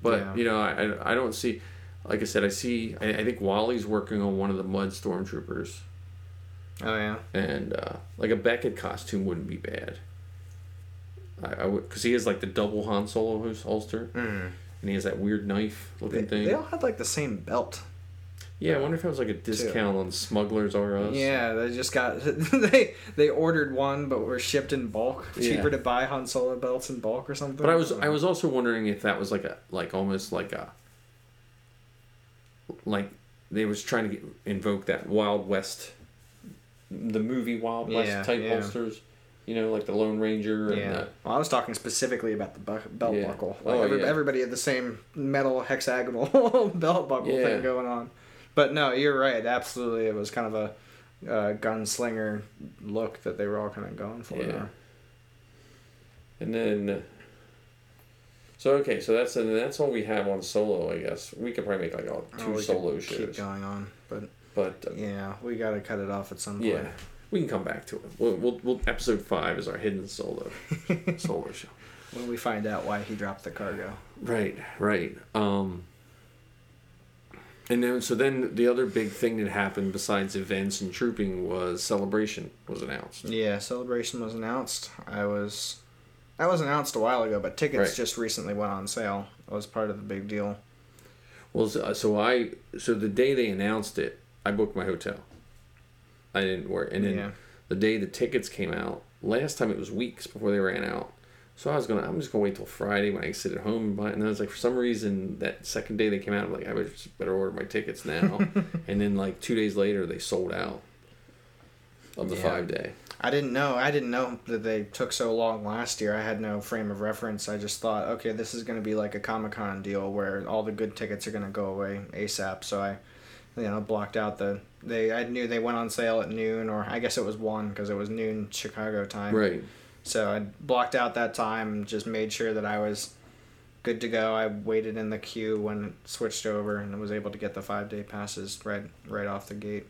A: but
B: Yeah.
A: you know, I, I I don't see, like I said, I see. I, I think Wally's working on one of the Mud Stormtroopers,
B: oh yeah,
A: and uh, like a Beckett costume wouldn't be bad. I, I would because he has like the double Han Solo holster,
B: mm.
A: and he has that weird knife
B: they,
A: looking thing.
B: they all had like the same belt.
A: yeah, I wonder if it was like a discount on Smugglers R Us.
B: Yeah, they just got they they ordered one, but were shipped in bulk.
A: Yeah.
B: Cheaper to buy Han Solo belts in bulk or something.
A: But I was I was also wondering if that was like a like almost like a like they was trying to get, invoke that Wild West, the movie Wild West
B: Yeah,
A: type
B: yeah.
A: holsters, you know, like the Lone Ranger and
B: Yeah.
A: the,
B: Well, I was talking specifically about the bu- belt
A: Yeah.
B: buckle. Like
A: Oh,
B: every, everybody had the same metal hexagonal belt buckle thing going on. But no, you're right. Absolutely, it was kind of a uh, gunslinger look that they were all kind of going for.
A: Yeah.
B: there.
A: and then. So okay, so that's and that's all we have on solo. I guess we could probably make like all
B: Oh,
A: two
B: could
A: solo
B: Keep
A: shows,
B: going on, but
A: but uh,
B: yeah, we got to cut it off at some point.
A: yeah, we can come back to it. We'll, we'll, we'll episode five is our hidden solo solo show.
B: when we find out why he dropped the cargo.
A: Right, right. Um, and then, so then the other big thing that happened besides events and trooping was celebration was announced.
B: Yeah, celebration was announced. I was that was announced a while ago, but tickets
A: Right.
B: just recently went on sale. It was part of the big deal.
A: Well, so, so I so the day they announced it, I booked my hotel. I didn't worry. and then
B: Yeah.
A: the day the tickets came out, last time it was weeks before they ran out. So I was gonna, I'm just gonna wait till Friday when I sit at home and buy. it. And I was like, for some reason, that second day they came out, I'm like, I better order my tickets now. and then like two days later, they sold out of the
B: Yeah.
A: five day.
B: I didn't know. I didn't know that they took so long last year. I had no frame of reference. I just thought, okay, this is going to be like a Comic Con deal where all the good tickets are going to go away ASAP. So I, you know, blocked out the. They I knew they went on sale at noon, or I guess it was one because it was noon Chicago time.
A: Right.
B: So I blocked out that time and just made sure that I was good to go. I waited in the queue when it switched over and was able to get the five day passes right right off the gate.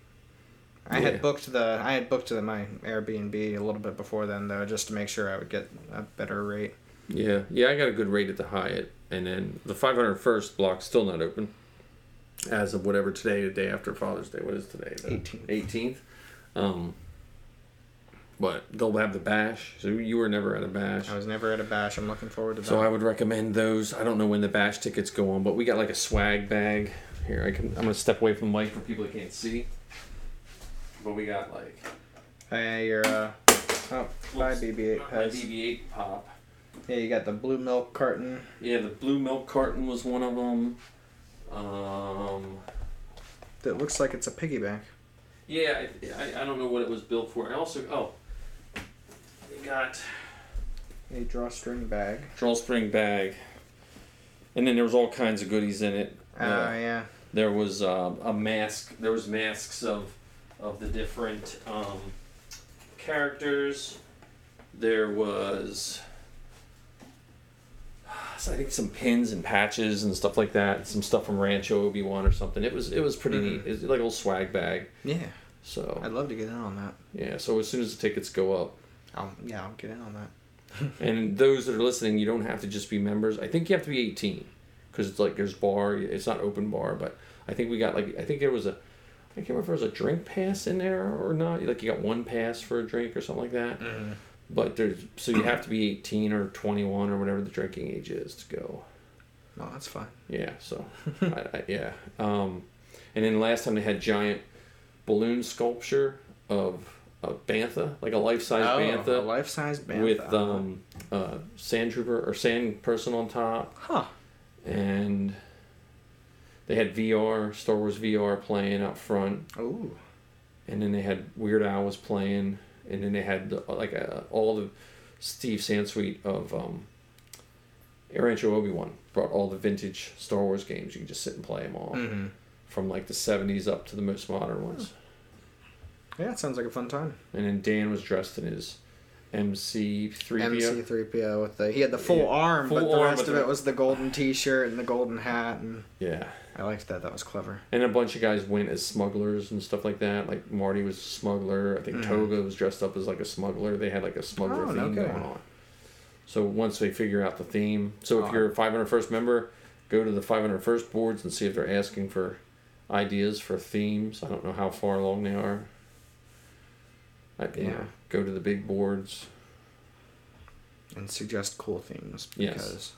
B: I
A: Yeah.
B: had booked the I had booked the, my Airbnb a little bit before then though, just to make sure I would get a better rate.
A: Yeah, yeah, I got a good rate at the Hyatt, and then the 501st block's still not open, as of whatever today, the day after Father's Day. What is today? The
B: 18th.
A: 18th. Um, but they'll have the bash. So you were never at a bash.
B: I was never at a bash. I'm looking forward to that.
A: So I would recommend those. I don't know when the bash tickets go on, but we got like a swag bag. Here, I can. I'm gonna step away from the mic for people that can't see. But we got like
B: Hey, you're uh oh bye
A: Whoops.
B: BB-8
A: my
B: Pez.
A: BB-8 pop.
B: Yeah, you got the blue milk carton.
A: Yeah, the blue milk carton was one of them. Um,
B: That looks like it's a piggy bank.
A: yeah, I, I, I don't know what it was built for. I also oh, we got
B: A drawstring bag.
A: drawstring bag. and then there was all kinds of goodies in it.
B: Oh
A: Uh,
B: yeah.
A: there was um, a mask. There was masks of of the different um, characters. There was, so I think, some pins and patches and stuff like that. Some stuff from Rancho Obi Wan or something. It was it was pretty
B: Mhm.
A: neat. It's like a little swag bag.
B: Yeah.
A: So
B: I'd love to get in on that.
A: yeah. So as soon as the tickets go up,
B: I'll, yeah, I'll get in on that.
A: and those that are listening, you don't have to just be members. I think you have to be eighteen because it's like there's bar. It's not open bar, but I think we got like I think there was a. I can't remember if there was a drink pass in there or not. Like you got one pass for a drink or something like that. But there's so you have to be eighteen or twenty one or whatever the drinking age is to go.
B: No, that's fine.
A: Yeah. So I, I, yeah. Um, and then last time they had giant balloon sculpture of a bantha, like a life size
B: Oh,
A: bantha
B: a life size bantha
A: with um, uh, sand trooper or sand person on top,
B: Huh.
A: and they had VR, Star Wars VR playing out front,
B: Ooh.
A: and then they had Weird Al was playing, and then they had the, like uh all the Steve Sansweet of um, Rancho Obi Wan brought all the vintage Star Wars games. You can just sit and play them all
B: Mm-hmm.
A: from like the '70s up to the most modern ones.
B: Yeah, it sounds like a fun time.
A: And then Dan was dressed in his MC3PO.
B: MC3PO with the he had the full
A: Yeah,
B: arm,
A: full
B: but the
A: arm,
B: rest
A: but
B: of it was the golden T-shirt and the golden hat, and
A: Yeah.
B: I liked that. That was clever.
A: And a bunch of guys went as smugglers and stuff like that. Like Marty was a smuggler. I think
B: Mhm.
A: Toga was dressed up as like a smuggler. They had like a smuggler
B: Oh,
A: theme going on. So once they figure out the theme, so if
B: Oh.
A: you're a 501st member, go to the 501st boards and see if they're asking for ideas for themes. I don't know how far along they are. I, you
B: Yeah.
A: know, go to the big boards.
B: and suggest cool things
A: Yes.
B: because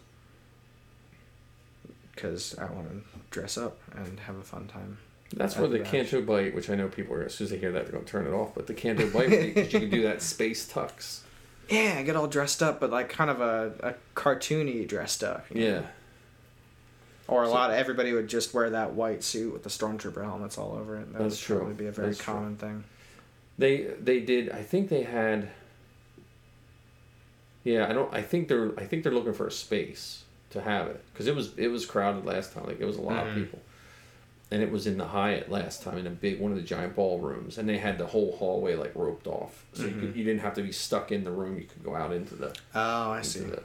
B: because I want to dress up and have a fun time.
A: That's where the
B: the.
A: Canto Bight, which I know people are as soon as they hear that they're gonna turn it off, but the Canto Bight, because you can do that space tux.
B: Yeah, I get all dressed up, but like kind of a, a cartoony dressed up. you know?
A: Yeah.
B: Or a
A: So-
B: lot of everybody would just wear that white suit with the stormtrooper helmets all over it. That
A: That's
B: would
A: true.
B: probably be a very
A: That's true.
B: common thing.
A: They they did. I think they had. Yeah, I don't. I think they're. I think they're looking for a space to have it because it was it was crowded last time. Like it was a lot
B: Mhm.
A: of people, and it was in the Hyatt last time in a big one of the giant ballrooms, and they had the whole hallway like roped off, so you, could,
B: Mhm.
A: you didn't have to be stuck in the room. You could go out into the.
B: Oh, I see.
A: the-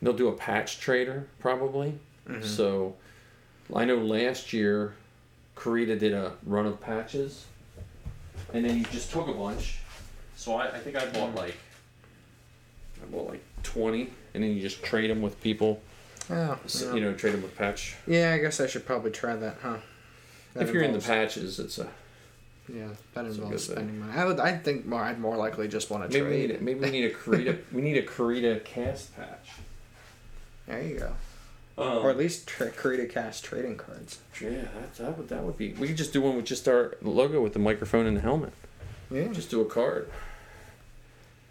A: they'll do a patch trader probably.
B: Mhm.
A: So, I know last year, Carida did a run of patches, and then you just took a bunch. So I, I think I bought hmm. like, I bought like twenty, and then you just trade them with people.
B: Oh,
A: So,
B: yeah.
A: You know, trade them with patch.
B: Yeah, I guess I should probably try that, huh? That
A: if you're in the patches, it's a
B: Yeah, that
A: It's
B: involves
A: good thing.
B: spending money. I would. I think more. I'd more likely just want to
A: maybe we need a, maybe we need a Carida we need a Carida cast patch.
B: There you go.
A: Um,
B: or at least tra- create a cast trading cards.
A: yeah, that, that would that would be. We could just do one with just our logo with the microphone and the helmet.
B: Yeah.
A: Just do a card.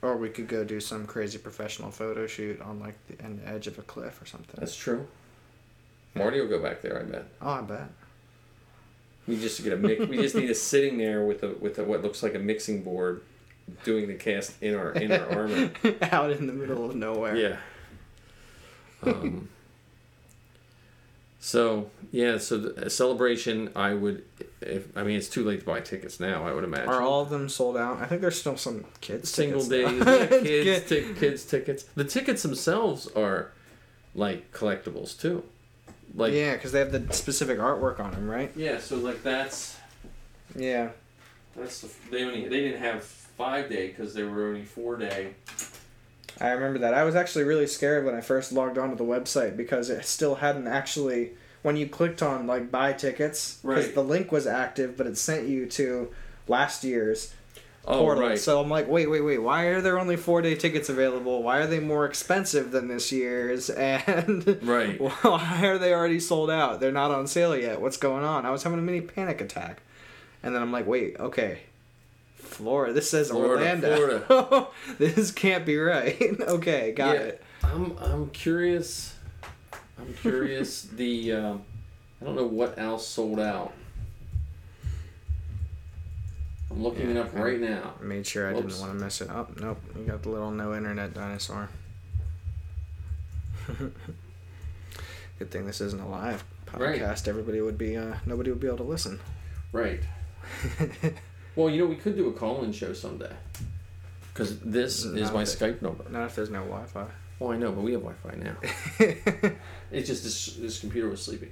B: Or we could go do some crazy professional photo shoot on like the, an edge of a cliff or something.
A: That's true. Marty will go back there, I bet.
B: oh, I bet.
A: We just get a mix. we just need a sitting there with a with a, what looks like a mixing board, doing the cast in our in our armor.
B: Out in the middle of nowhere.
A: Yeah. Um, so yeah, so the a celebration. I would, if I mean it's too late to buy tickets now. I would imagine.
B: Are all of them sold out? I think there's still some kids
A: single
B: tickets,
A: days, yeah, kids,
B: Kid-
A: ti- kids tickets. The tickets themselves are like collectibles too. Like
B: yeah, because they have the specific artwork on them, right?
A: yeah, so like that's
B: Yeah.
A: that's the, they only they didn't have five day because they were only four day.
B: I remember that. I was actually really scared when I first logged onto the website because it still hadn't actually. When you clicked on like buy tickets, because
A: Right.
B: the link was active, but it sent you to last year's
A: Oh
B: portal.
A: right.
B: So I'm like, wait, wait, wait. Why are there only four day tickets available? Why are they more expensive than this year's? And
A: Right.
B: why are they already sold out? They're not on sale yet. What's going on? I was having a mini panic attack, and then I'm like, wait, okay. Florida. This says
A: Florida,
B: Orlando. this can't be right. okay, got
A: Yeah.
B: it.
A: I'm I'm curious. I'm curious. the um, I don't know what else sold out. I'm looking it up
B: I-
A: right now.
B: Made sure I
A: Whoops.
B: didn't want to miss it. Oh, nope. You got the little no internet dinosaur. Good thing this isn't a live
A: Right.
B: podcast. Everybody would be uh, nobody would be able to listen.
A: Right. Well, you know, we could do a call-in show someday. Because this is my
B: if
A: Skype number.
B: Not if there's no Wi-Fi.
A: Well, I know, but we have Wi-Fi now. It's just this this computer was sleeping.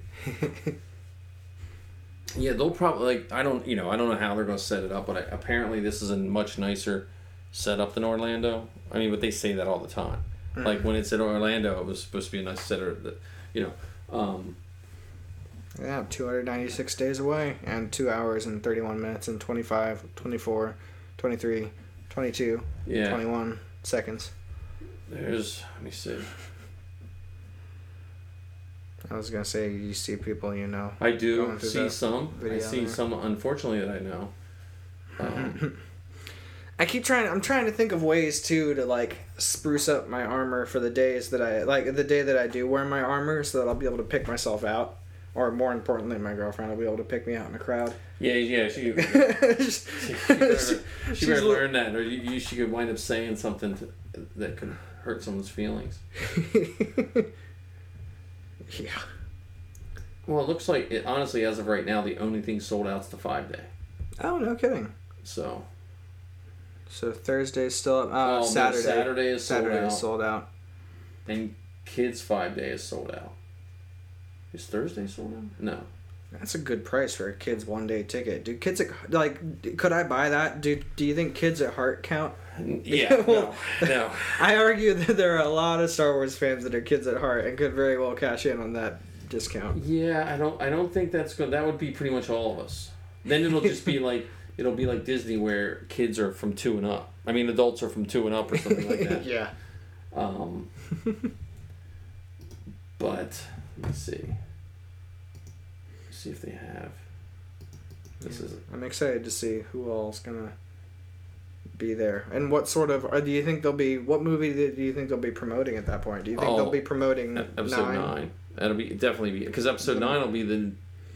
A: yeah, they'll probably like I don't you know I don't know how they're going to set it up, but I, apparently this is a much nicer setup than Orlando. I mean, but they say that all the time. Like when it's in Orlando, it was supposed to be a nice setup. That you know, um,
B: yeah, 296 days away and 2 hours and 31 minutes and 25, 24, 23, 22,
A: yeah.
B: 21 seconds.
A: There's let me see.
B: I was going to say you see people you know.
A: I do see some. I see
B: there.
A: some. Unfortunately, that I know. Um,
B: I keep trying. I'm trying to think of ways too to like spruce up my armor for the days that I like the day that I do wear my armor, so that I'll be able to pick myself out, or more importantly, my girlfriend will be able to pick me out in a crowd.
A: yeah, yeah. She, she better, she better learn that, or you, you, she could wind up saying something to, that could hurt someone's feelings.
B: yeah.
A: Well, it looks like it, honestly, as of right now, the only thing sold out is the five day.
B: Oh no, kidding.
A: So
B: So Thursday's still up. Uh,
A: Oh,
B: Saturday.
A: Saturday is sold
B: Saturday
A: out.
B: is sold out.
A: and kids five day is sold out. Is Thursday sold out? No.
B: That's a good price for a kid's one day ticket. Do kids at like? Could I buy that? Do Do you think kids at heart count?
A: Yeah.
B: Well-
A: no. No.
B: I argue that there are a lot of Star Wars fans that are kids at heart and could very well cash in on that discount.
A: Yeah, I don't. I don't think that's good. That would be pretty much all of us. Then it'll just be like it'll be like Disney, where kids are from two and up. I mean, adults are from two and up, or something like that.
B: yeah.
A: Um, but let's see. see if they have. This is
B: I'm excited to see who all's gonna be there and what sort of. Or do you think they'll be? What movie do you think they'll be promoting at that point? Do you think
A: Oh,
B: they'll be promoting
A: episode
B: nine?
A: nine. That'll be definitely be because episode nine will be the.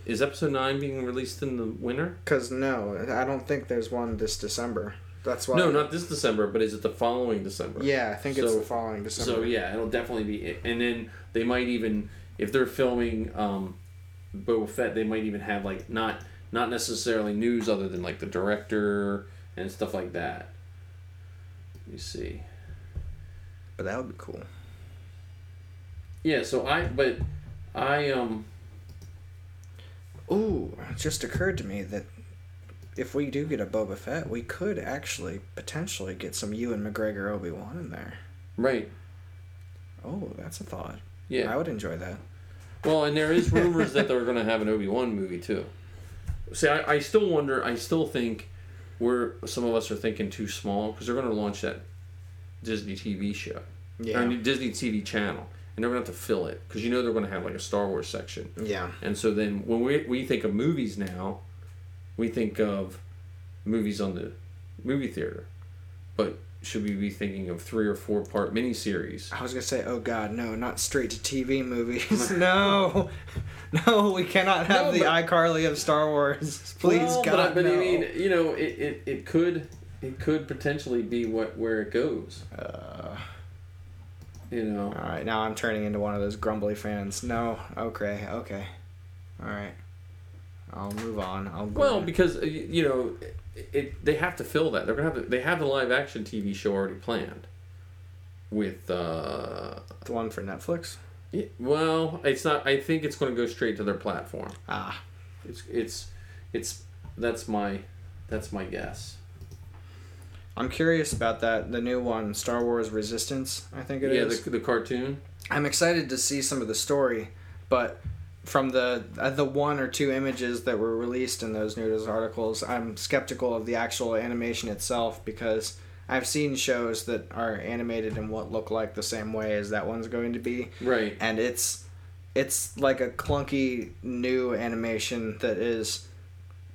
A: Is episode nine being released in the winter?
B: Because no, I don't think there's one this December. That's why.
A: No, not this December, but is it the following December?
B: Yeah, I think it's the following December.
A: So yeah, it'll definitely be. And then they might even, if they're filming um, Boba Fett, they might even have like not not necessarily news other than like the director and stuff like that. Let me see.
B: But that would be cool.
A: Yeah. So I, but I um.
B: Ooh, it just occurred to me that if we do get a Boba Fett, we could actually potentially get some Ewan McGregor Obi Wan in there.
A: Right.
B: Oh, that's a thought.
A: Yeah.
B: I would enjoy that.
A: Well, and there is rumors that they're going to have an Obi Wan movie too. See, I, I still wonder. I still think we're some of us are thinking too small because they're going to launch that Disney TV show,
B: Yeah.
A: or Disney TV channel, and they're going to have to fill it because you know they're going to have like a Star Wars section.
B: Yeah.
A: And so then when we we think of movies now, we think of movies on the movie theater, but should we be thinking of three or four part miniseries?
B: I was gonna say, oh god, no, not straight to TV movies. no, no, we cannot have
A: No,
B: the
A: but-
B: iCarly of Star Wars. Please,
A: Well,
B: God,
A: but, I- but
B: no.
A: I mean, you know, it, it, it could it could potentially be what where it goes.
B: Uh,
A: You know,
B: all right, now I'm turning into one of those grumbly fans. No, okay, okay, all right. I'll move on. I'll go.
A: well, because uh, you know, it, it they have to fill that. They're gonna have to, they have the live action TV show already planned. With uh,
B: the one for Netflix.
A: it- well, it's not. I think it's going to go straight to their platform.
B: Ah,
A: It's it's it's that's my that's my guess.
B: I'm curious about that. The new one, Star Wars Resistance. I think it
A: yeah,
B: is.
A: the the cartoon.
B: I'm excited to see some of the story, but from the uh, the one or two images that were released in those news articles, I'm skeptical of the actual animation itself because I've seen shows that are animated in what look like the same way as that one's going to be,
A: Right.
B: and it's it's like a clunky new animation that is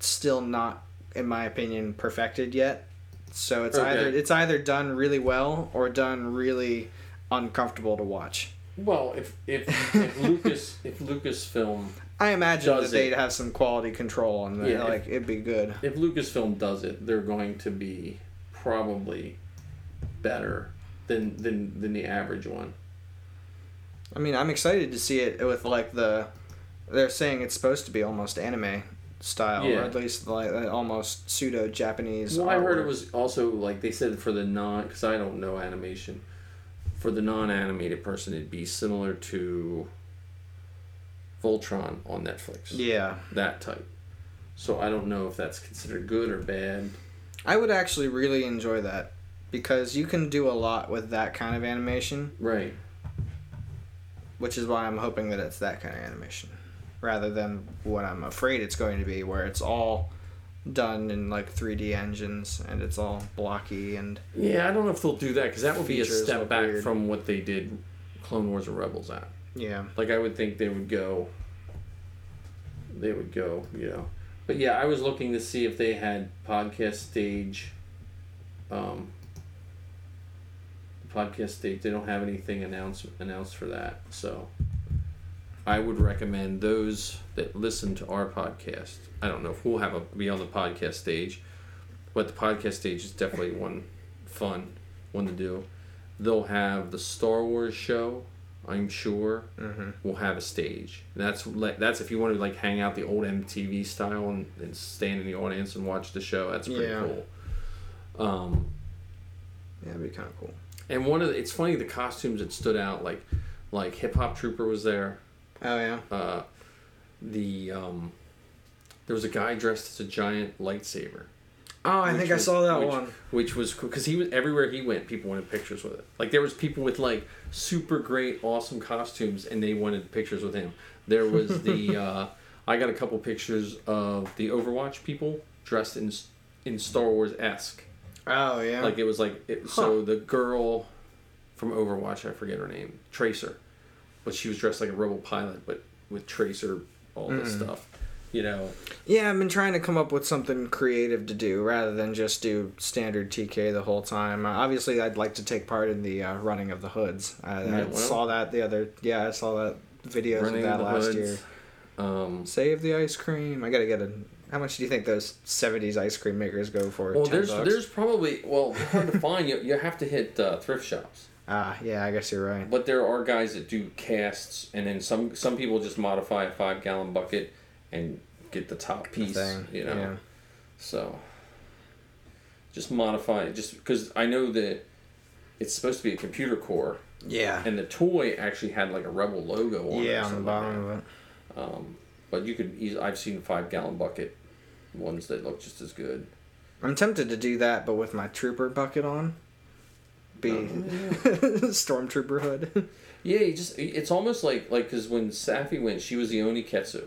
B: still not, in my opinion, perfected yet. So it's
A: Okay.
B: either it's either done really well or done really uncomfortable to watch.
A: Well, if if, if Lucas if Lucasfilm
B: I imagine
A: Does
B: that they'd
A: it.
B: have some quality control on that.
A: Yeah,
B: like it'd be good.
A: if Lucasfilm does it, they're going to be probably better than than than the average one.
B: I mean, I'm excited to see it with like the. They're saying it's supposed to be almost anime style,
A: Yeah.
B: or at least like uh, almost pseudo Japanese.
A: Well, I heard it was also like they said for the non because I don't know animation. For the non-animated person, it'd be similar to Voltron on Netflix.
B: Yeah,
A: That type. So I don't know if that's considered good or bad.
B: I would actually really enjoy that because you can do a lot with that kind of animation,
A: Right.
B: which is why I'm hoping that it's that kind of animation rather than what I'm afraid it's going to be, where it's all done in like 3D engines and it's all blocky and
A: Yeah, I don't know if they'll do that because that would be a step back
B: weird.
A: from what they did Clone Wars and Rebels at.
B: yeah.
A: Like I would think they would go. They would go, you know. But yeah, I was looking to see if they had podcast stage. Um, podcast stage. They don't have anything announced announced for that, so. I would recommend those that listen to our podcast. I don't know if we'll have a be on the podcast stage, but the podcast stage is definitely one fun one to do. They'll have the Star Wars show. I'm sure
B: Mm-hmm.
A: will have a stage. That's that's if you want to like hang out the old MTV style and, and stand in the audience and watch the show. That's pretty
B: Yeah.
A: cool. Um,
B: Yeah, it'd be kind of cool.
A: and one of the, it's funny the costumes that stood out like like Hip Hop Trooper was there.
B: Oh yeah.
A: Uh, the um, there was a guy dressed as a giant lightsaber.
B: Oh, I think I saw that
A: which-
B: one.
A: which was cool because he was everywhere he went. People wanted pictures with it. Like there was people with like super great, awesome costumes, and they wanted pictures with him. There was the uh, I got a couple pictures of the Overwatch people dressed in in Star Wars esque.
B: Oh yeah.
A: Like it was like it, so the girl from Overwatch, I forget her name, Tracer, but she was dressed like a rebel pilot, but with Tracer, all this
B: Mm.
A: stuff. You know,
B: Yeah, I've been trying to come up with something creative to do rather than just do standard TK the whole time. Uh, obviously, I'd like to take part in the uh, running of the hoods. I,
A: Yeah,
B: I
A: well.
B: saw that the other. Yeah, I saw that videos of that last
A: hoods.
B: year.
A: Um,
B: Save the ice cream. I gotta get a. How much do you think those '70s ice cream makers go for?
A: Well,
B: 10
A: there's
B: bucks?
A: there's probably well hard to find. You you have to hit uh, thrift shops,
B: Ah, yeah, I guess you're right.
A: but there are guys that do casts, and then some some people just modify a five gallon bucket and get the top piece.
B: Thing.
A: You know,
B: Yeah.
A: so just modify it. Just because I know that it's supposed to be a computer core,
B: Yeah.
A: and the toy actually had like a Rebel logo on it.
B: Yeah, on the bottom
A: like
B: of it.
A: Um, but you could. eas- I've seen five gallon bucket ones that look just as good.
B: I'm tempted to do that, but with my trooper bucket on. Be
A: Oh,
B: stormtrooper hood.
A: Yeah, you just it's almost like like because when Safi went, she was the only Ketsu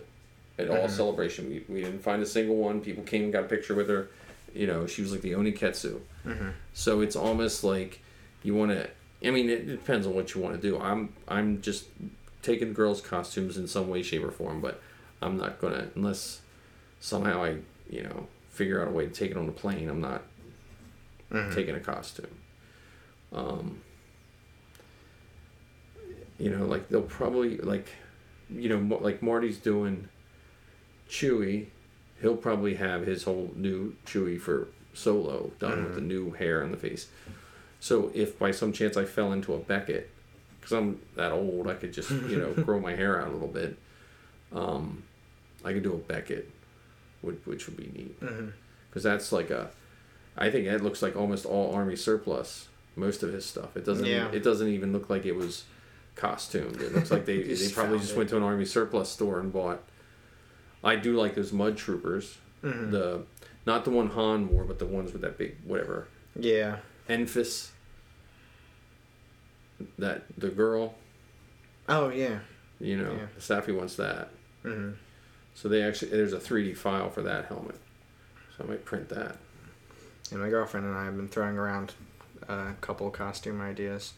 A: at all
B: Mhm.
A: celebration. We, we didn't find a single one. People came and got a picture with her. You know, she was like the only Ketsu.
B: Mhm.
A: So it's almost like you want to. I mean, it, depends on what you want to do. I'm I'm just taking girls' costumes in some way, shape, or form, but I'm not gonna unless somehow I you know figure out a way to take it on the plane. I'm not
B: Mhm.
A: taking a costume. Um, you know, like they'll probably like, you know, like Marty's doing Chewy. He'll probably have his whole new Chewy for Solo done with the new hair on the face. So if by some chance I fell into a Beckett, because I'm that old, I could just you know grow my hair out a little bit. Um, I could do a Beckett, which, which would be neat because that's like a i think it looks like almost all army surplus most of his stuff it doesn't
B: Yeah.
A: it doesn't even look like it was costumed it looks like they, they probably just
B: it.
A: went to an army surplus store and bought i do like those mud troopers
B: Mhm.
A: the not the one han wore but the ones with that big whatever
B: Yeah.
A: enfys that the girl
B: Oh yeah.
A: you know
B: Yeah.
A: Safi wants that
B: hmm
A: so they actually there's a 3d file for that helmet so i might print that
B: And my girlfriend and I have been throwing around a couple costume ideas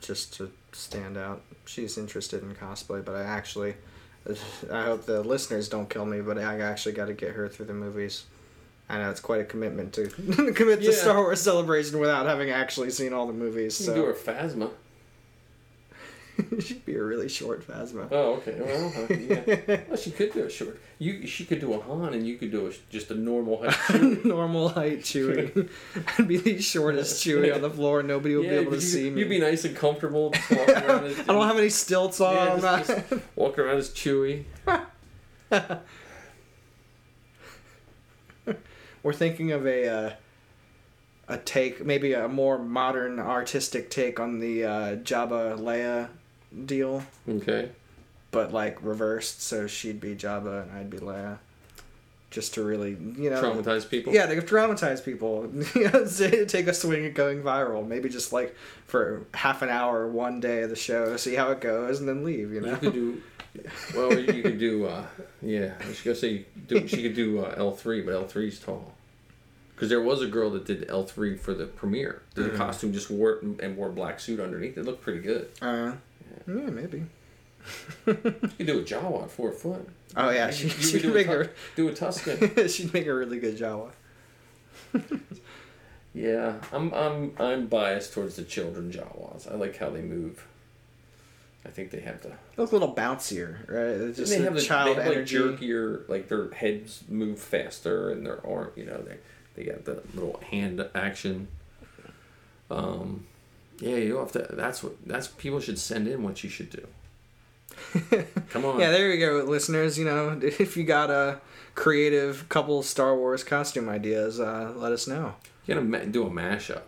B: just to stand out. She's interested in cosplay, but I actually, I hope the listeners don't kill me, but I actually got to get her through the movies. I know it's quite a commitment to commit
A: Yeah.
B: to Star Wars Celebration without having actually seen all the movies. So.
A: you can do her phasma
B: She'd be a really short Phasma.
A: Oh, okay. Well, uh, yeah. well, she could do a short. You, she could do a Han, and you could do a, just a normal height.
B: Normal height Chewie. I'd be the shortest Chewie on the floor. Nobody would be able to
A: you,
B: see me.
A: You'd be nice and comfortable. Walking around as,
B: I don't have any stilts on.
A: Yeah, just- just walking around as Chewie.
B: We're thinking of a uh, a take, maybe a more modern artistic take on the uh, Jabba Leia deal,
A: Okay.
B: but like reversed. So she'd be Jabba and I'd be Leia, just to really, you know,
A: Traumatize people.
B: Yeah, to traumatize people. You know, take a swing at going viral. Maybe just like for half an hour one day of the show, see how it goes, and then leave. You know.
A: You could do. Well, you could do. Uh, yeah, I was gonna say do, she could do uh, L three, but L 3s tall. Because there was a girl that did L three for the premiere. Did
B: Mm-hmm.
A: the costume, just wore it and and wore a black suit underneath. It looked pretty good.
B: Uh, yeah, maybe.
A: You could do a Jawa at four foot.
B: Oh yeah, she,
A: you
B: she'd
A: could do a,
B: make her.
A: do a Tusken.
B: she'd make a really good Jawa.
A: yeah, I'm I'm I'm biased towards the children Jawas. I like how they move. I think they have the
B: They look a little bouncier, right? It's Just
A: they have the
B: child
A: they have
B: energy.
A: like jerkier, like their heads move faster and their arm, you know, they they got the little hand action. Um, yeah, you have to. That's what that's people should send in what you should do. Come on,
B: Yeah, there you go, listeners. You know, if you got a creative couple Star Wars costume ideas, uh, let us know.
A: you gotta ma- do a mashup.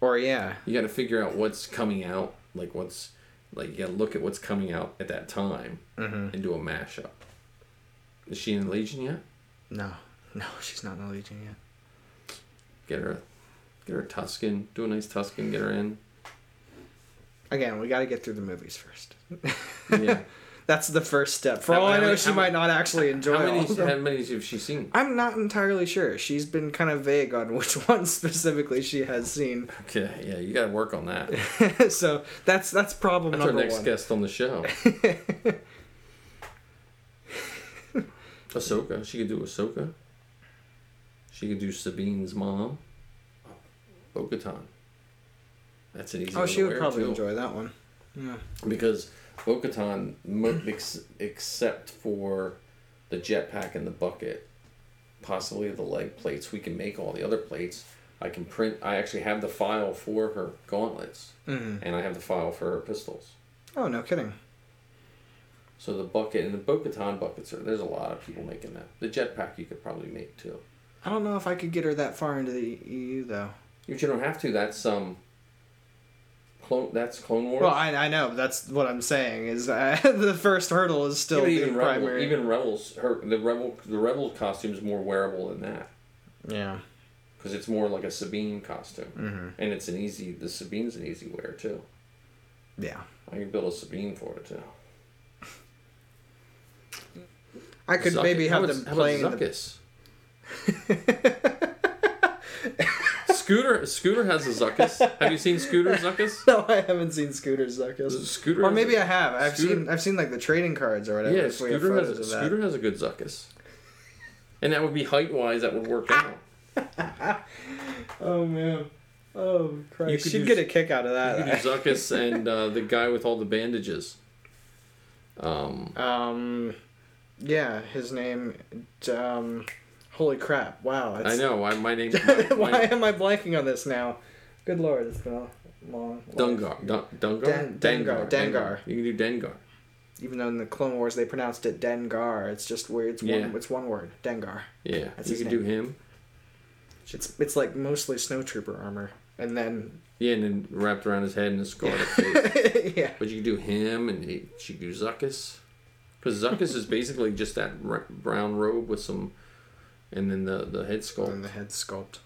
B: Or yeah,
A: You gotta figure out what's coming out, like what's like you gotta look at what's coming out at that time
B: mm-hmm.
A: and do a mashup. Is she in the Legion yet?
B: no, no, she's not in the Legion yet.
A: Get her, get her a Tusken. Do a nice Tusken. Get her in.
B: Again, we got to get through the movies first.
A: Yeah.
B: That's the first step. For
A: How-
B: all I know,
A: many-
B: she might
A: ma-
B: not actually enjoy
A: How many? How many have she seen?
B: I'm not entirely sure. She's been kind of vague on which ones specifically she has seen.
A: Okay, yeah, you got to work on that.
B: so that's that's problem
A: That's our next
B: one.
A: guest on the show. Ahsoka. She could do Ahsoka. She could do Sabine's mom. Bo Katan. That's an easy
B: Oh, she would probably
A: too.
B: enjoy that one. Yeah.
A: Because Bo Katan, ex- except for the jetpack and the bucket, possibly the leg plates, we can make all the other plates. I can print, I actually have the file for her gauntlets,
B: hmm
A: and I have the file for her pistols.
B: Oh, no kidding.
A: So the bucket and the Bo-Katan buckets are there's a lot of people making that. The jetpack you could probably make too.
B: I don't know if I could get her that far into the EU though.
A: You don't have to. That's um. Clone. That's Clone Wars.
B: Well, I, I know that's what I'm saying is uh, the first hurdle is
A: Yeah,
B: still
A: but
B: the
A: even Rebel,
B: primary.
A: even Rebels, her the Rebel the Rebel costume is more wearable than that
B: Yeah.
A: because it's more like a Sabine costume,
B: hmm
A: and it's an easy. The Sabine's an easy wear too.
B: Yeah.
A: I can build a Sabine for it too.
B: I could
A: Zuck-
B: maybe have them playing. the-
A: Zuckus. Scooter Scooter has a Zuckus. Have you seen Scooter Zuckus?
B: no, I haven't seen Scooter Zuckus.
A: Scooter,
B: Or maybe I have. I've
A: Scooter-
B: seen I've seen like the trading cards or whatever.
A: Yeah,
B: if we have
A: Scooter has a. Scooter has a good Zuckus, and that would be height wise. That would work out.
B: Oh man. Oh Christ!
A: You could
B: She'd
A: do-
B: get a kick out of
A: You
B: that.
A: could do Zuckus and uh, the guy with all the bandages. Um,
B: um, yeah, his name. Um, holy crap! Wow.
A: I know. I, my name. My,
B: Why
A: my,
B: am I blanking on this now? Good lord, it's been a long.
A: Dungar. Dun, Dungar.
B: Den- Dengar, Dengar.
A: You can do Dengar.
B: Even though in the Clone Wars they pronounced it Dengar, it's just weird. It's one.
A: Yeah.
B: It's one word. Dengar.
A: Yeah,
B: That's
A: you can do him.
B: It's it's like mostly snowtrooper armor, and then
A: Yeah, and then wrapped around his head and a scarlet face.
B: yeah.
A: But you could do him, and he, could do Zuckus. Because Zuckus is basically just that r- brown robe with some, and then the the head
B: And
A: sculpt.
B: the head sculpt.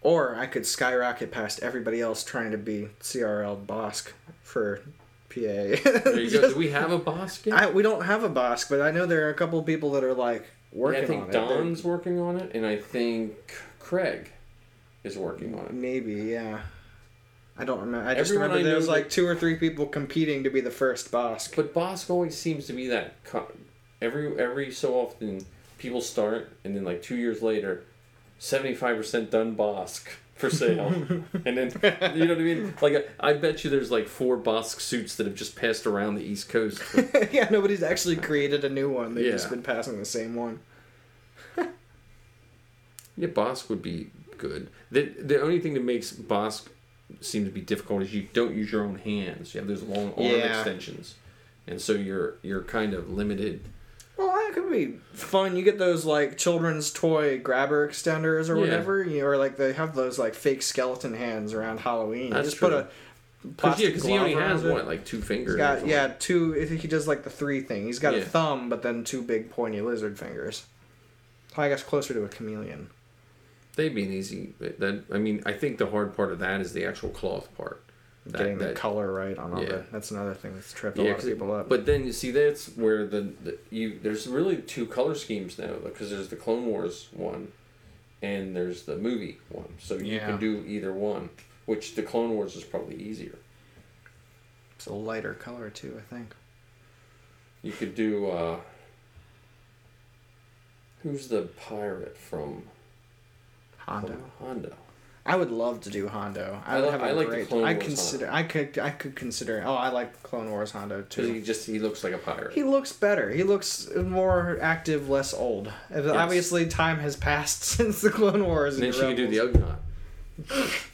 B: Or I could skyrocket past everybody else trying to be CRL Bosk for PA.
A: There you go. Do we have a Bosk yet?
B: I, we don't have a Bosk, but I know there are a couple people that are like
A: Yeah,
B: working
A: I think
B: on it.
A: Don's working on it, and I think Craig is working on it.
B: Maybe, yeah. I don't remember. I just
A: Everyone
B: remember
A: I
B: there was like two or three people competing to be the first Bosk.
A: But Bosk always seems to be that. Co- every every so often, people start, and then like two years later, seventy five percent done Bosk. for sale, and then you know what I mean. Like I, I bet you there's like four Bosk suits that have just passed around the East Coast.
B: yeah, nobody's actually created a new one. They've just been passing the same one.
A: Yeah, Bosk would be good. The the only thing that makes Bosk seem to be difficult is you don't use your own hands. You have those long arm
B: Yeah.
A: extensions, and so you're you're kind of limited.
B: Well, that could be fun. You get those like children's toy grabber extenders or
A: Yeah.
B: whatever, you or like they have those like fake skeleton hands around Halloween.
A: That's
B: you just
A: true.
B: put a plastic
A: yeah, because he only has
B: it.
A: what like two fingers.
B: Got yeah two. I think he does like the three thing. He's got a thumb, but then two big pointy lizard fingers. I guess closer to a chameleon.
A: They'd be an easy. That I mean, I think the hard part of that is the actual cloth part. That,
B: Getting the
A: that-
B: color right on all
A: Yeah.
B: the. That's another thing that's tripped a lot of people up.
A: But then you see that's where the, the you there's really two color schemes now because there's the Clone Wars one, and there's the movie one. So you
B: Yeah.
A: can do either one, which the Clone Wars is probably easier.
B: it's a lighter color too. I think.
A: You could do. uh Who's the pirate from
B: Hondo.
A: from Hondo?
B: I would love to do Hondo. I
A: I
B: would have a
A: I like the
B: great.
A: Clone
B: I
A: Wars
B: consider. I could. I could consider. Oh, I like Clone Wars Hondo too.
A: he just he looks like a pirate.
B: He looks better. He looks more active, less old. Obviously, time has passed since the Clone Wars.
A: and then
B: and
A: she could do the. Ugnaught.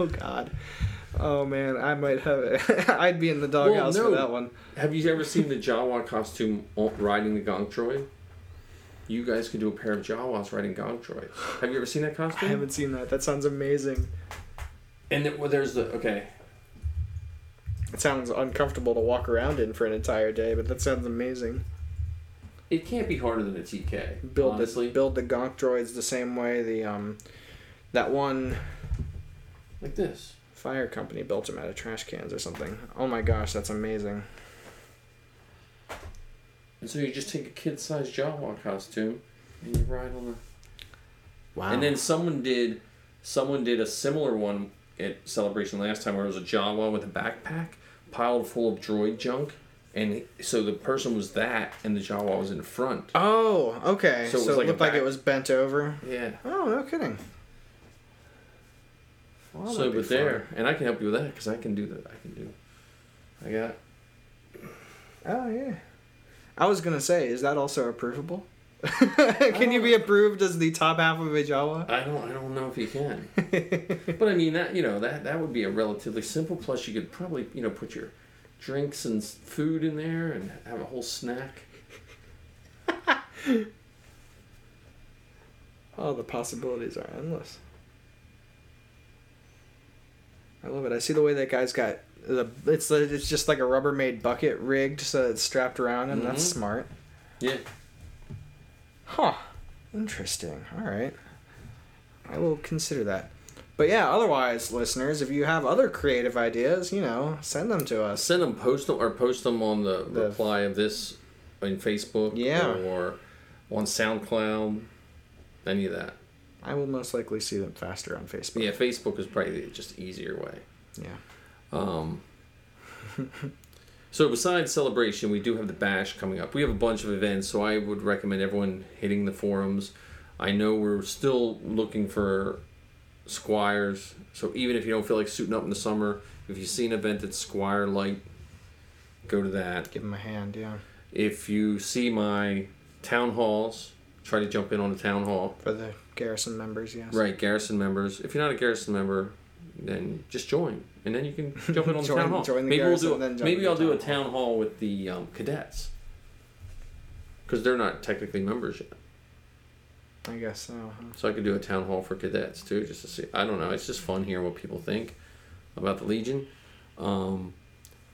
B: oh God. Oh man, I might have it. I'd be in the doghouse
A: no.
B: for that one.
A: Have you ever seen the Jawa costume riding the Gonk droid? You guys could do a pair of Jawas riding Gonk droid. Have you ever seen that costume?
B: I haven't seen that. That sounds amazing.
A: And then, well, there's the okay.
B: It sounds uncomfortable to walk around in for an entire day, but that sounds amazing.
A: It can't be harder than a TK.
B: Build
A: honestly.
B: the build the Gonk droids the same way the um that one
A: like this.
B: fire company built them out of trash cans or something. Oh my gosh, that's amazing.
A: And so you just take a kid-sized Jawa costume and you ride on the.
B: Wow.
A: And then someone did, someone did a similar one at Celebration last time where it was a Jawa with a backpack piled full of droid junk, and so the person was that, and the Jawa was in front.
B: Oh, okay.
A: So
B: So,
A: it was
B: it
A: like
B: looked like it was bent over.
A: Yeah.
B: Oh, no kidding. Well,
A: so, but there, and I can help you with that because I can do that. I can do. I got.
B: Oh yeah. I was gonna say, is that also approvable? can you be uh, approved as the top half of a Jawa?
A: I don't. I don't know if you can. but I mean that you know that that would be a relatively simple. Plus, you could probably you know put your drinks and food in there and have a whole snack.
B: Oh, the possibilities are endless. I love it. I see the way that guy's got the. It's it's just like a Rubbermaid bucket rigged so it's strapped around and That's
A: Mhm.
B: smart.
A: Yeah.
B: Huh. Interesting. All right. I will consider that. But yeah, otherwise, listeners, if you have other creative ideas, you know, send them to us.
A: Send them, post them, or post them on the,
B: The-
A: reply of this on Facebook.
B: Yeah.
A: Or on SoundCloud. Any of that.
B: I will most likely see them faster on Facebook.
A: Yeah, Facebook is probably the just easier way.
B: Yeah.
A: Um, so besides celebration, we do have the bash coming up. We have a bunch of events, so I would recommend everyone hitting the forums. I know we're still looking for squires, so even if you don't feel like suiting up in the summer, if you see an event that's squire light, go to that.
B: Give them a hand, yeah.
A: If you see my town halls, try to jump in on the town hall.
B: For the garrison members, yes.
A: Right, garrison members. If you're not a garrison member, then just join, and then you can jump in on the
B: Join-
A: town hall.
B: the
A: maybe we'll do.
B: then
A: maybe I'll do a
B: town
A: town hall with the um, cadets, because they're not technically members yet.
B: I guess so. huh?
A: So I could do a town hall for cadets too, just to see. I don't know. It's just fun hearing what people think about the Legion. Um,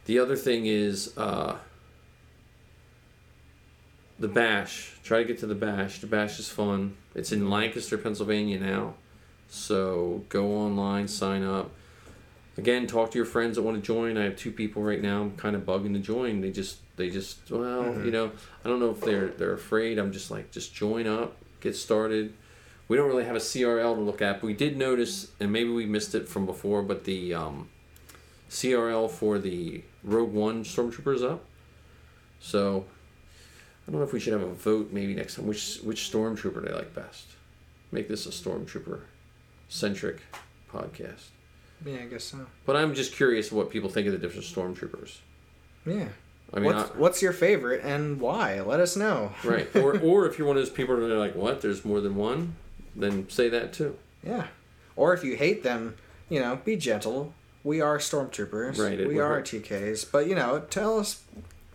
A: the other thing is uh, the bash. Try to get to the bash. The bash is fun. It's in Lancaster, Pennsylvania now. So go online, sign up. Again, talk to your friends that want to join. I have two people right now. I'm kind of bugging to join. They just, they just, well,
B: Mhm.
A: you know, I don't know if they're they're afraid. I'm just like, just join up, get started. We don't really have a CRL to look at, but we did notice, and maybe we missed it from before, but the um, CRL for the Rogue One Stormtroopers up. So I don't know if we should have a vote maybe next time. Which which Stormtrooper do I like best? make this a stormtrooper centric podcast.
B: Yeah, I guess so.
A: But I'm just curious what people think of the different stormtroopers.
B: Yeah.
A: I mean,
B: what's,
A: I-
B: what's your favorite and why? Let us know.
A: right? Or or if you're one of those people that are like, what? There's more than one, then say that too.
B: Yeah. Or if you hate them, you know, be gentle. We are stormtroopers.
A: Right,
B: We are
A: hurt.
B: TKs. But, you know, tell us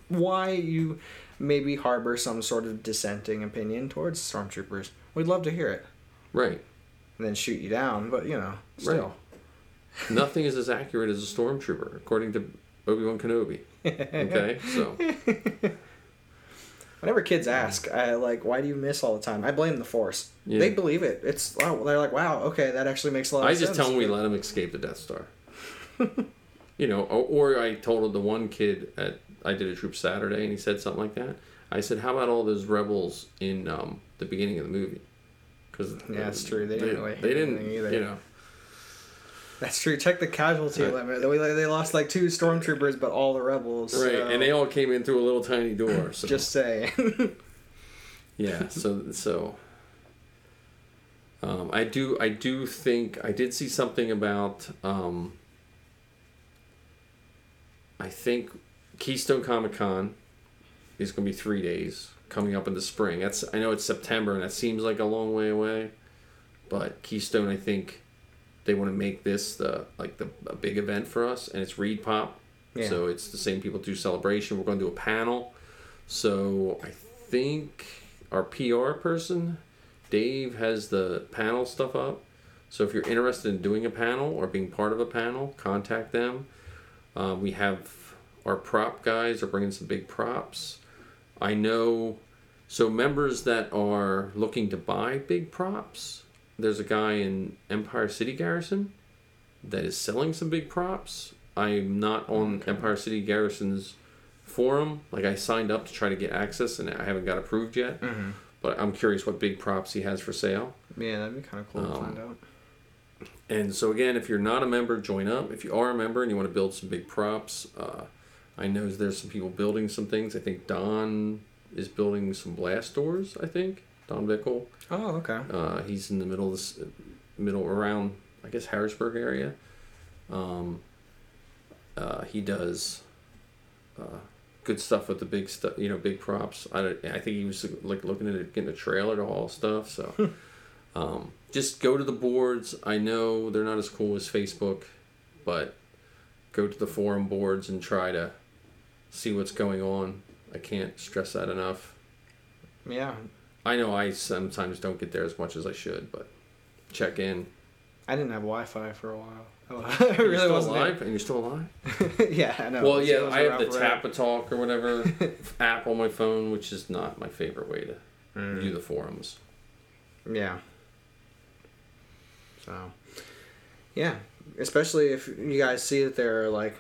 B: why you maybe harbor some sort of dissenting opinion towards stormtroopers. We'd love to hear it.
A: Right.
B: And then shoot you down, but, you know, still.
A: Nothing is as accurate as a stormtrooper, according to Obi Wan Kenobi. Okay, so
B: Whenever kids ask, I like, why do you miss all the time? I blame the Force.
A: Yeah.
B: They believe it. It's oh, they're like, wow, okay, that actually makes a lot
A: I
B: of
A: just
B: sense.
A: tell them we let them escape the Death Star. you know, or, or I told the one kid at I did a troop Saturday, and he said something like that. I said, "How about all those rebels in um, the beginning of the movie?" Because
B: Yeah, it's true. They didn't really
A: They didn't
B: either.
A: You know,
B: That's true. Check the casualty
A: Right.
B: limit. They, they lost like two stormtroopers, but all the rebels.
A: right?
B: so-
A: And they all came in through a little tiny door. So
B: just say.
A: yeah so so um, i do i do think i did see something about um, i think keystone comic con is going to be three days coming up in the spring that's i know it's september and that seems like a long way away but keystone i think they want to make this the like the a big event for us and it's ReedPop
B: Yeah.
A: so it's the same people do celebration we're going to do a panel so i think our PR person, Dave, has the panel stuff up. So if you're interested in doing a panel or being part of a panel, contact them. Uh, we have our prop guys are bringing some big props. I know, so members that are looking to buy big props, there's a guy in Empire City Garrison that is selling some big props. I'm not on Empire City Garrison's forum. Like I signed up to try to get access, and I haven't got approved yet.
B: Mhm.
A: But I'm curious what big props he has for sale.
B: Yeah, that'd be kind of cool to
A: Um,
B: find out.
A: And so again, if you're not a member, join up. If you are a member and you want to build some big props, uh, I know there's some people building some things. I think Don is building some blast doors. I think Don Bickle.
B: Oh, okay.
A: Uh, he's in the middle of this, middle around I guess Harrisburg area. Um, uh, he does uh, good stuff with the big stuff, you know, big props. I, I think he was like looking at it, getting a trailer to haul stuff. So um, just go to the boards. I know they're not as cool as Facebook, but go to the forum boards and try to see what's going on. I can't stress that enough.
B: Yeah,
A: I know I sometimes don't get there as much as I should, but check in.
B: I didn't have Wi-Fi for a while. Oh, I
A: You're
B: really
A: still
B: wasn't.
A: alive, and you're still alive.
B: yeah, I know.
A: well,
B: It
A: yeah,
B: was
A: I have the
B: forever.
A: Tap a Talk or whatever app on my phone, which is not my favorite way to
B: Mm.
A: view the forums.
B: Yeah. So, yeah, especially if you guys see that there are like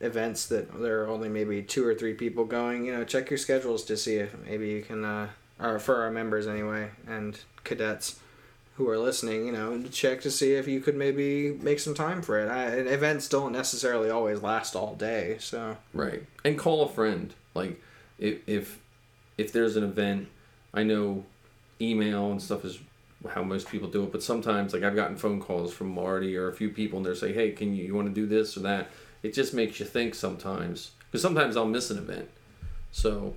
B: events that there are only maybe two or three people going, you know, check your schedules to see if maybe you can, uh, or for our members anyway, and cadets who are listening, you know, check to see if you could maybe make some time for it. I, events don't necessarily always last all day, so
A: Right, and call a friend. Like if if if there's an event, I know email and stuff is how most people do it. But sometimes, like I've gotten phone calls from Marty or a few people, and they're saying, "Hey, can you you want to do this or that?" It just makes you think sometimes because sometimes I'll miss an event. So,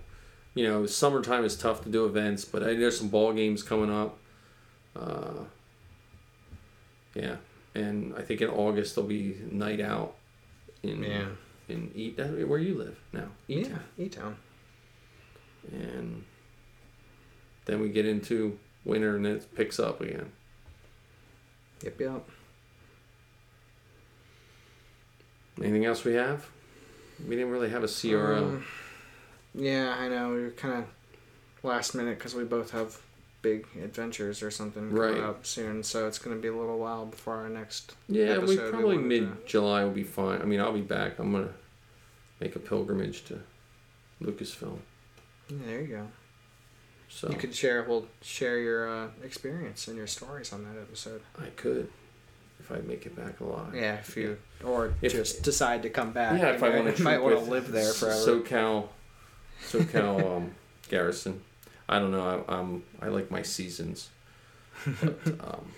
A: you know, summertime is tough to do events, but I, there's some ball games coming up. Uh, yeah, and I think in August there'll be night out in
B: yeah.
A: in E where you live now, E
B: Yeah, E-Town.
A: and then we get into winter and it picks up again.
B: Yep, yep.
A: Anything else we have? We didn't really have a CRL.
B: Um, yeah, I know. We were kind of last minute because we both have big adventures or something
A: Right.
B: coming up soon, so it's going to be a little while before our next.
A: yeah, we probably mid July will be fine. I mean, I'll be back. I'm gonna make a pilgrimage to Lucasfilm.
B: Yeah, there you go.
A: So
B: You could share. We'll share your uh, experience and your stories on that episode.
A: I could, if I make it back alive.
B: Yeah, if you or
A: If-
B: just decide to come back.
A: Yeah, if I want to
B: might want to live there forever.
A: SoCal, SoCal um, Garrison. I don't know. I, um, I like my seasons. But, um,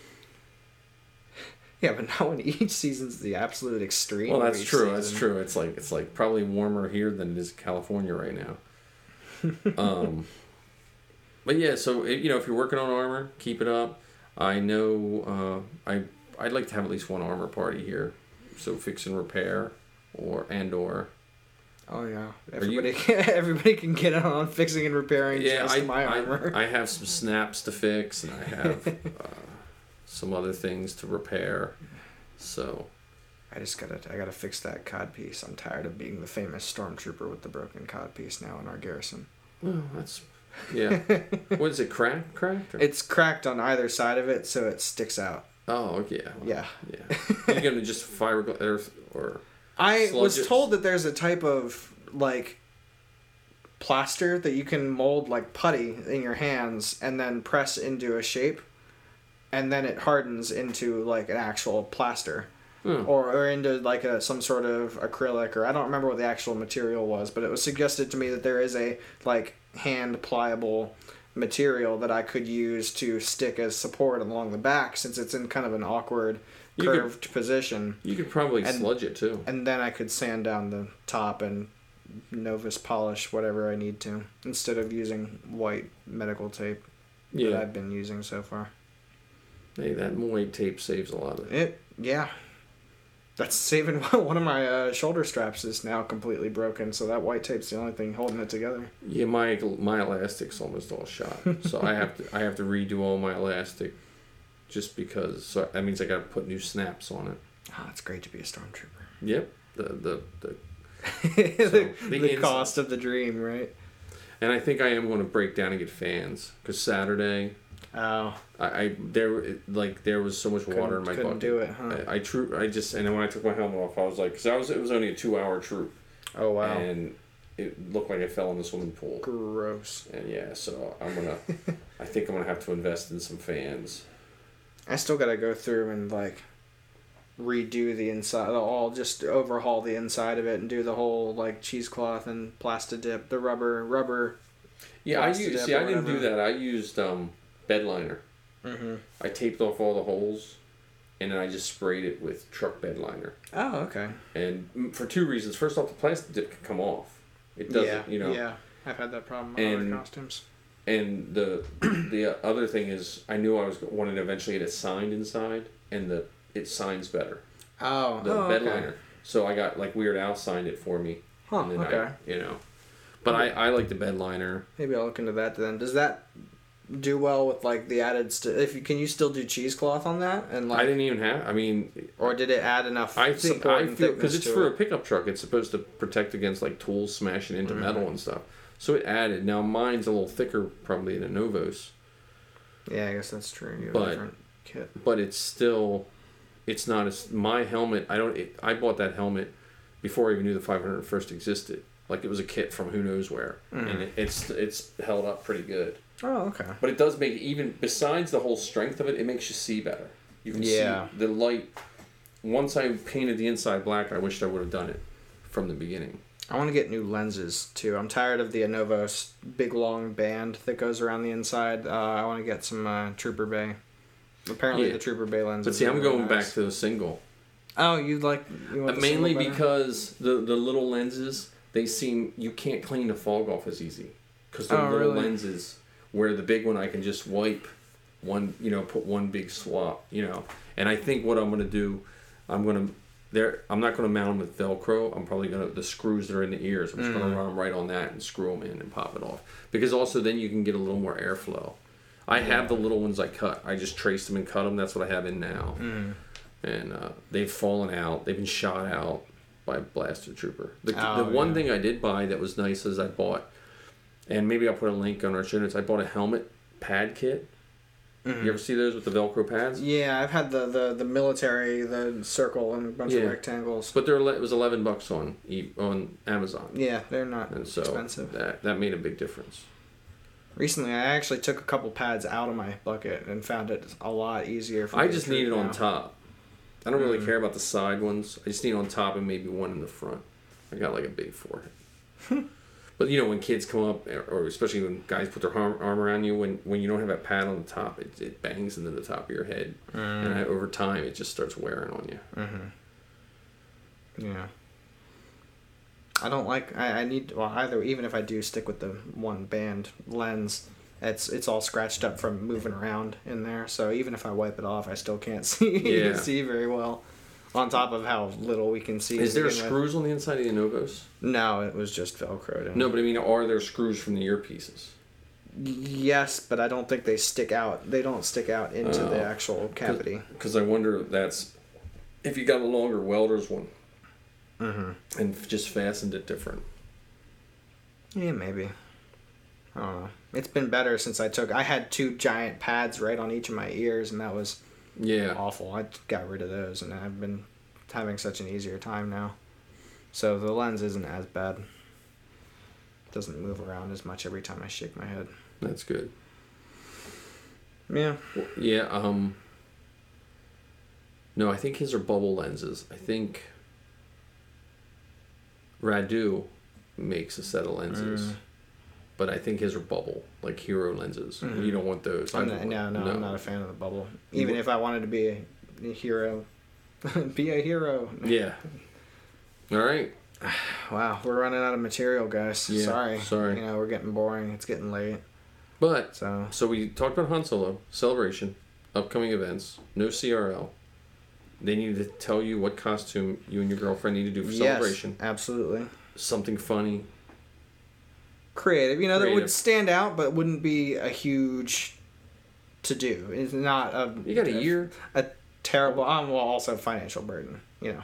B: Yeah, but not when each season's the absolute extreme.
A: well, that's true. That's true. It's like it's like probably warmer here than it is in California right now. um, but yeah, so it, you know, if you're working on armor, keep it up. I know uh, I I'd like to have at least one armor party here, so fix and repair, or and or
B: Oh yeah,
A: Are you-
B: everybody everybody can get on fixing and repairing
A: yeah,
B: just
A: I,
B: my
A: I. I have some snaps to fix, and I have uh, some other things to repair. So
B: I just gotta I gotta fix that cod piece. I'm tired of being the famous stormtrooper with the broken cod piece now in our garrison.
A: well, that's yeah. what is it? Cracked? Cracked? Or?
B: It's cracked on either side of it, so it sticks out.
A: oh yeah. well,
B: Yeah.
A: Yeah. You're gonna just fiberglass or
B: I was
A: it.
B: told that there's a type of like plaster that you can mold like putty in your hands and then press into a shape and then it hardens into like an actual plaster
A: Hmm.
B: or, or into like a some sort of acrylic or I don't remember what the actual material was but it was suggested to me that there is a like hand pliable material that I could use to stick as support along the back since it's in kind of an awkward
A: You could-
B: curved position
A: you could probably
B: And-
A: sludge it too.
B: and then I could sand down the top and Novus polish whatever I need to instead of using white medical tape that I've been using so far.
A: Hey, that white tape saves a lot of it.
B: It yeah, that's saving one of my uh, shoulder straps is now completely broken, so that white tape's the only thing holding it together.
A: Yeah, my my elastic's almost all shot, so I have to I have to redo all my elastic, just because. So that means I got to put new snaps on it.
B: Ah, it's great to be a stormtrooper.
A: Yep. The the the
B: the
A: the
B: the cost of the dream, right?
A: and I think I am going to break down and get fans because Saturday
B: Oh,
A: I, I there like there was so much water in my
B: couldn't
A: bucket.
B: do it, huh?
A: I, I true I just and then when I took my helmet off, I was like, because I was it was only a two hour troop,
B: oh wow,
A: and it looked like I fell in the swimming pool.
B: gross.
A: And yeah, so I'm gonna, I think I'm gonna have to invest in some fans.
B: I still gotta go through and like redo the inside, I'll just overhaul the inside of it and do the whole like cheesecloth and plastic dip, the rubber rubber.
A: Yeah, I used, see, I didn't do that. I used um, bed liner.
B: Mm-hmm.
A: I taped off all the holes, and then I just sprayed it with truck bed liner.
B: Oh, okay.
A: And for two reasons. First off, the plastic dip can come off. It doesn't,
B: yeah,
A: you know.
B: Yeah, I've had that problem on
A: And-
B: other costumes.
A: And the the other thing is, I knew I was wanting to eventually get it signed inside, and the it signs better.
B: Oh,
A: The
B: oh,
A: bed
B: okay.
A: liner. So I got like Weird Al signed it for me.
B: Huh, okay.
A: I, you know. But I, I like the bed liner.
B: Maybe I'll look into that then. Does that do well with like the added? St- if you can you still do cheesecloth on that and like,
A: I didn't even have. I mean,
B: or did it add enough
A: I think I feel because it's for
B: it?
A: a pickup truck. It's supposed to protect against like tools smashing into
B: Mm-hmm.
A: metal and stuff. So it added. Now mine's a little thicker probably than a Novos,
B: Yeah, I guess that's true.
A: But- but it's still, it's not as my helmet. I don't. It, I bought that helmet before I even knew the 501st existed. Like it was a kit from who knows where,
B: Mm-hmm.
A: and it, it's it's held up pretty good.
B: Oh, okay.
A: But it does make even besides the whole strength of it, it makes you see better. You can
B: Yeah.
A: see the light. Once I painted the inside black, I wished I would have done it from the beginning.
B: I want to get new lenses too. I'm tired of the Anovos big long band that goes around the inside. Uh, I want to get some uh, Trooper Bay. Apparently,
A: Yeah.
B: the Trooper Bay lenses.
A: But see, I'm
B: really
A: going back to the single.
B: Oh, you like you want
A: Uh, mainly because the the little lenses they seem you can't clean the fog off as easy because the
B: Oh,
A: little
B: really?
A: lenses where the big one I can just wipe one you know put one big swap you know and I think what I'm gonna do I'm gonna there I'm not gonna mount them with Velcro I'm probably gonna the screws that are in the ears I'm just
B: Mm.
A: gonna run them right on that and screw them in and pop it off because also then you can get a little more airflow. I have the little ones I cut. I just traced them and cut them. That's what I have in now
B: Mm.
A: and uh, they've fallen out. They've been shot out by a blaster trooper. The,
B: Oh,
A: the one
B: yeah.
A: thing I did buy that was nice is I bought, and maybe I'll put a link on our show notes. I bought a helmet pad kit.
B: Mm-hmm.
A: You ever see those with the Velcro pads?
B: Yeah, I've had the, the, the military, the circle, and a bunch
A: Yeah.
B: of rectangles.
A: But they're it was eleven bucks on on Amazon,
B: Yeah, they're not
A: and so
B: expensive.
A: that that made a big difference.
B: Recently, I actually took a couple pads out of my bucket and found it a lot easier. For
A: I just need it on top. I don't really
B: Mm.
A: care about the side ones. I just need it on top and maybe one in the front. I got like a big forehead. But you know, when kids come up, or especially when guys put their arm, arm around you, when when you don't have that pad on the top, it, it bangs into the top of your head, and I, over time, it just starts wearing on you. Mm-hmm.
B: Yeah. I don't like. I, I need. Well, either even if I do stick with the one band lens, it's it's all scratched up from moving around in there. So even if I wipe it off, I still can't see
A: Yeah.
B: see very well. On top of how little we can see.
A: Is there
B: begin with.
A: screws on the inside of the Novos?
B: No, it was just velcroed.
A: No, but I mean, are there screws from the earpieces?
B: Yes, but I don't think they stick out. They don't stick out into the
A: Oh.
B: actual cavity.
A: Because I wonder if that's if you got a longer welder's one
B: Mm-hmm.
A: and just fastened it different.
B: Yeah, maybe. I don't know. It's been better since I took. I had two giant pads right on each of my ears, and that was
A: Yeah.
B: awful. I got rid of those, and I've been having such an easier time now. So the lens isn't as bad. Doesn't move around as much every time I shake my head.
A: That's good.
B: Yeah.
A: Yeah. Um. No, I think his are bubble lenses. I think Radu makes a set of lenses,
B: Mm.
A: But I think his are bubble, like hero lenses.
B: Mhm.
A: You don't want those.
B: I'm not, no,
A: want-
B: no, I'm not a fan of the bubble. Even if I wanted to be a, a hero, be a hero.
A: Yeah. All right.
B: Wow, we're running out of material, guys.
A: Yeah,
B: sorry.
A: sorry.
B: You know, we're getting boring. It's getting late.
A: But
B: So
A: so we talked about Han Solo celebration, upcoming events, no CRL. They need to tell you what costume you and your girlfriend need to do for celebration.
B: Yes, absolutely.
A: Something funny.
B: Creative, you know, that would stand out, but wouldn't be a huge to do. It's not a
A: You got a year.
B: a terrible. Um, well, also financial burden. You know.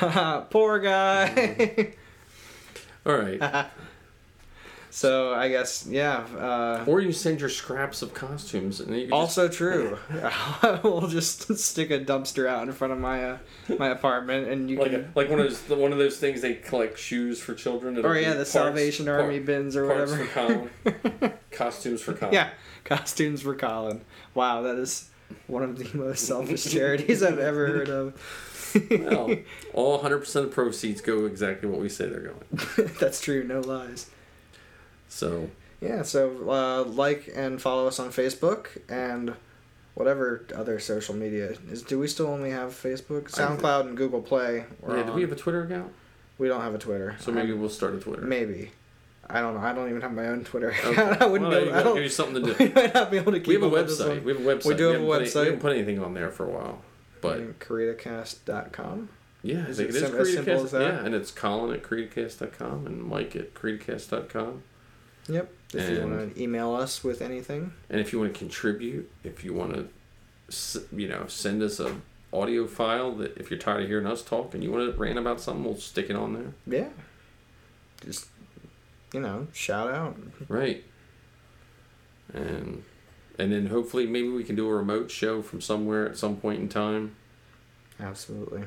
B: Well, poor guy.
A: all right.
B: so I guess yeah. Uh,
A: Or you send your scraps of costumes, and you can just,
B: also true. we'll just stick a dumpster out in front of my uh, my apartment, and you
A: like
B: can.
A: a, like one of those one of those things they collect shoes for children.
B: Or yeah, the
A: parts-
B: Salvation Army bins or whatever.
A: for Colin. costumes for Colin.
B: Yeah, costumes for Colin. Wow, that is one of the most selfish charities I've ever heard of.
A: Well, all 100% of proceeds go exactly what we say they're going.
B: That's true, no lies.
A: So
B: Yeah, so uh, like and follow us on Facebook and whatever other social media is. Do we still only have Facebook, SoundCloud, and Google Play?
A: Yeah, do we have a Twitter account?
B: We don't have a Twitter.
A: So maybe
B: I-
A: we'll start a Twitter.
B: maybe. I don't know. I don't even have my own Twitter account.
A: Okay.
B: I wouldn't
A: Well,
B: be able. I don't.
A: Give you something to
B: we might not be able to keep
A: We have a
B: up with this
A: website. We have a website.
B: We do have a
A: put any-
B: website.
A: we haven't put anything on there for a while, but
B: And CreatorCast.com.
A: yeah, I
B: Is
A: think
B: it
A: it is
B: sim- as simple as that?
A: Yeah, and it's Colin at creedcast.com and Mike at creedcast.com.
B: Yep. If you want to email us with anything.
A: And if you want to contribute, if you want to, you know, send us a audio file that if you're tired of hearing us talk and you want to rant about something, we'll stick it on there.
B: Yeah. Just, you know, shout out.
A: Right. And and then hopefully maybe we can do a remote show from somewhere at some point in time.
B: Absolutely.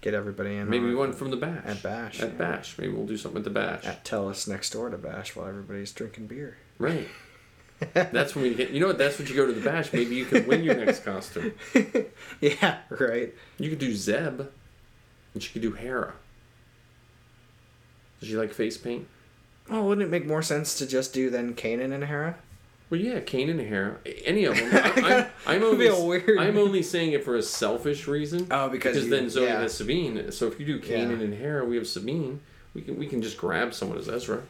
B: Get everybody in.
A: Maybe
B: on-
A: one from the bash.
B: At Bash.
A: At
B: yeah.
A: bash. Maybe we'll do something at the bash.
B: At Tellus next door to Bash while everybody's drinking beer.
A: Right. That's when we get. You know what? That's when you go to the bash. Maybe you can win your next costume.
B: yeah, right.
A: You could do Zeb, and she could do Hera. Does she like face paint?
B: Oh, wouldn't it make more sense to just do then Kanan and Hera?
A: Well, yeah, Kane and Hera. Any of them. I, I'm, I'm only. I'm only saying it for a selfish reason.
B: Oh, because
A: because
B: you-
A: then Zoe
B: yeah.
A: has Sabine. So if you do Kanan
B: Yeah.
A: and Hera, we have Sabine. We can we can just grab someone as Ezra.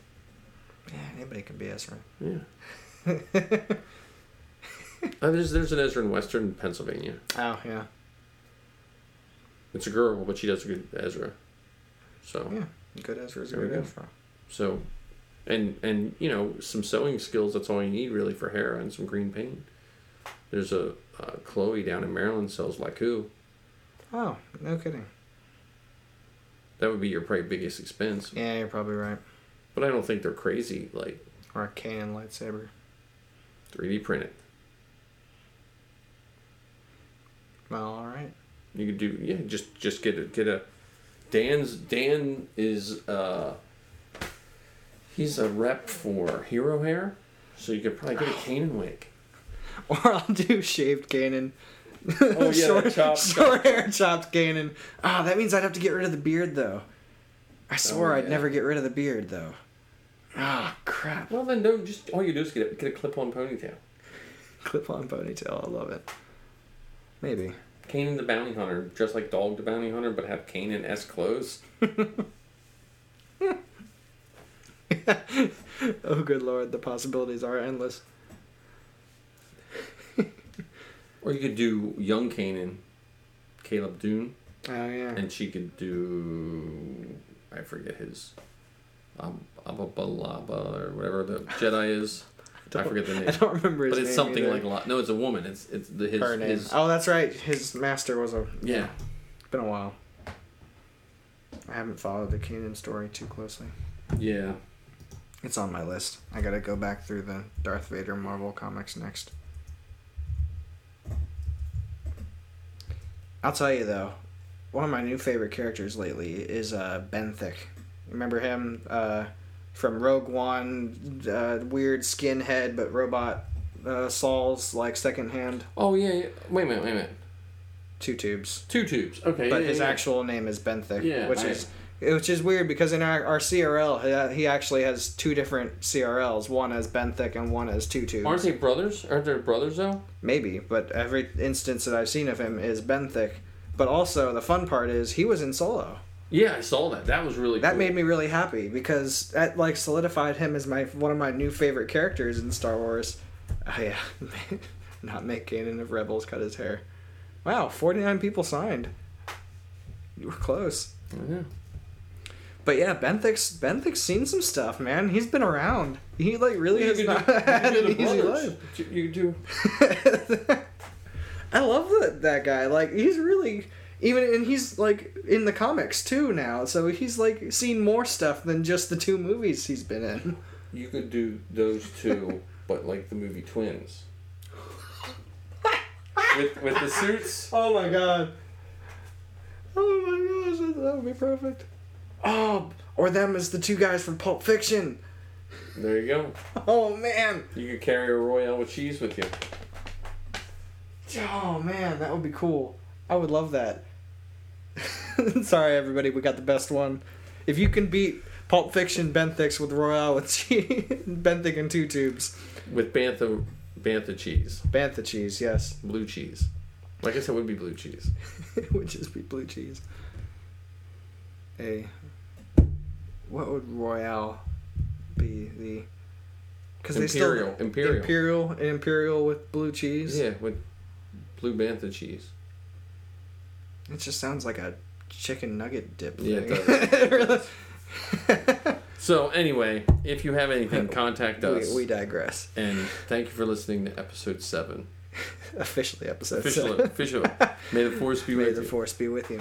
B: Yeah, anybody can be Ezra.
A: Yeah. Uh, there's there's an Ezra in Western Pennsylvania.
B: Oh, yeah.
A: It's a girl, but she does a good Ezra. So
B: Yeah. Good Ezra's a
A: There we
B: good
A: go.
B: Ezra.
A: so, and and you know some sewing skills. That's all you need really for Hera and some green paint. There's a uh, Chloe down in Maryland sells lekku.
B: Oh, no kidding.
A: That would be your probably biggest expense.
B: Yeah, you're probably right.
A: But I don't think they're crazy. Like
B: Or a Kanan lightsaber.
A: 3D printed.
B: Well, all right.
A: You could do yeah. Just just get a get a. Dan's Dan is uh. He's a rep for Hero Hair, so you could probably get a Kanan wig.
B: Or I'll do shaved Kanan.
A: Oh, yeah,
B: short,
A: chopped-
B: short hair chopped Kanan. Ah, that means I'd have to get rid of the beard though. I swore
A: Oh,
B: I'd never get rid of the beard though. Ah, crap.
A: Well, then don't just all you do is get a, get a clip-on ponytail.
B: Clip on ponytail. I love it. Maybe.
A: Kanan the bounty hunter, dressed like Dog the bounty hunter, but have Kanan s clothes.
B: oh, good lord. The possibilities are endless.
A: Or you could do young Kanan, Caleb Dume,
B: Oh, yeah.
A: and she could do I forget his um, Ababalaba or whatever the Jedi is. I forget the name.
B: I don't remember his
A: but it's
B: name
A: something
B: either.
A: like a lot. No, it's a woman. It's it's the his
B: her name.
A: his
B: Oh, that's right. His master was a.
A: yeah.
B: Been a while. I haven't followed the Kanan story too closely.
A: Yeah.
B: It's on my list. I gotta go back through the Darth Vader Marvel comics next. I'll tell you though, one of my new favorite characters lately is uh, Benthic. Remember him uh, from Rogue One? Uh, weird skinhead but robot. Uh, Saw's like second hand
A: Oh yeah, yeah. Wait a minute. Wait a minute.
B: two tubes.
A: Two tubes. Okay.
B: but
A: yeah,
B: his
A: yeah,
B: actual name is Benthic,
A: Yeah,
B: which
A: I-
B: is which is weird because in our, our CRL he- uh, he actually has two different CRLs, one as Benthic and one as Two Tubes.
A: Aren't they brothers? Aren't they brothers though?
B: Maybe, but every instance that I've seen of him is Benthic. But also the fun part is he was in Solo.
A: Yeah, I saw that. That was really
B: That
A: cool.
B: made me really happy because that like solidified him as my one of my new favorite characters in Star Wars. Oh yeah, not make Kanan of Rebels cut his hair. Wow, forty nine people signed. You were close.
A: Yeah.
B: But yeah, Benthic's Benthic's seen some stuff, man. He's been around. He like really
A: You
B: has not
A: do-
B: had an easy life.
A: You do.
B: I love that that guy. Like he's really even and he's like in the comics too now. So he's like seen more stuff than just the two movies he's been in.
A: You could do those two, but like the movie Twins. with with the suits.
B: Oh my god. Oh my gosh, that would be perfect. Oh, or them as the two guys from Pulp Fiction.
A: There you go.
B: Oh man.
A: You could carry a royale with cheese with you.
B: Oh man, that would be cool. I would love that. Sorry, everybody, we got the best one. If you can beat Pulp Fiction Benthic's with Royale with cheese, Benthic and two tubes,
A: With bantha bantha cheese,
B: Bantha cheese, yes,
A: blue cheese. Like I said, it would be blue cheese.
B: it would just be blue cheese. A, what would Royale be? The because they still
A: Imperial, imperial.
B: imperial imperial with blue cheese.
A: Yeah, with blue bantha cheese.
B: It just sounds like a chicken nugget dip.
A: Yeah, it
B: thing.
A: So anyway, if you have anything, contact us.
B: we, we digress.
A: and thank you for listening to episode seven.
B: Officially, episode
A: Official,
B: seven.
A: official. May the force be
B: May
A: with
B: the
A: you.
B: force be with you.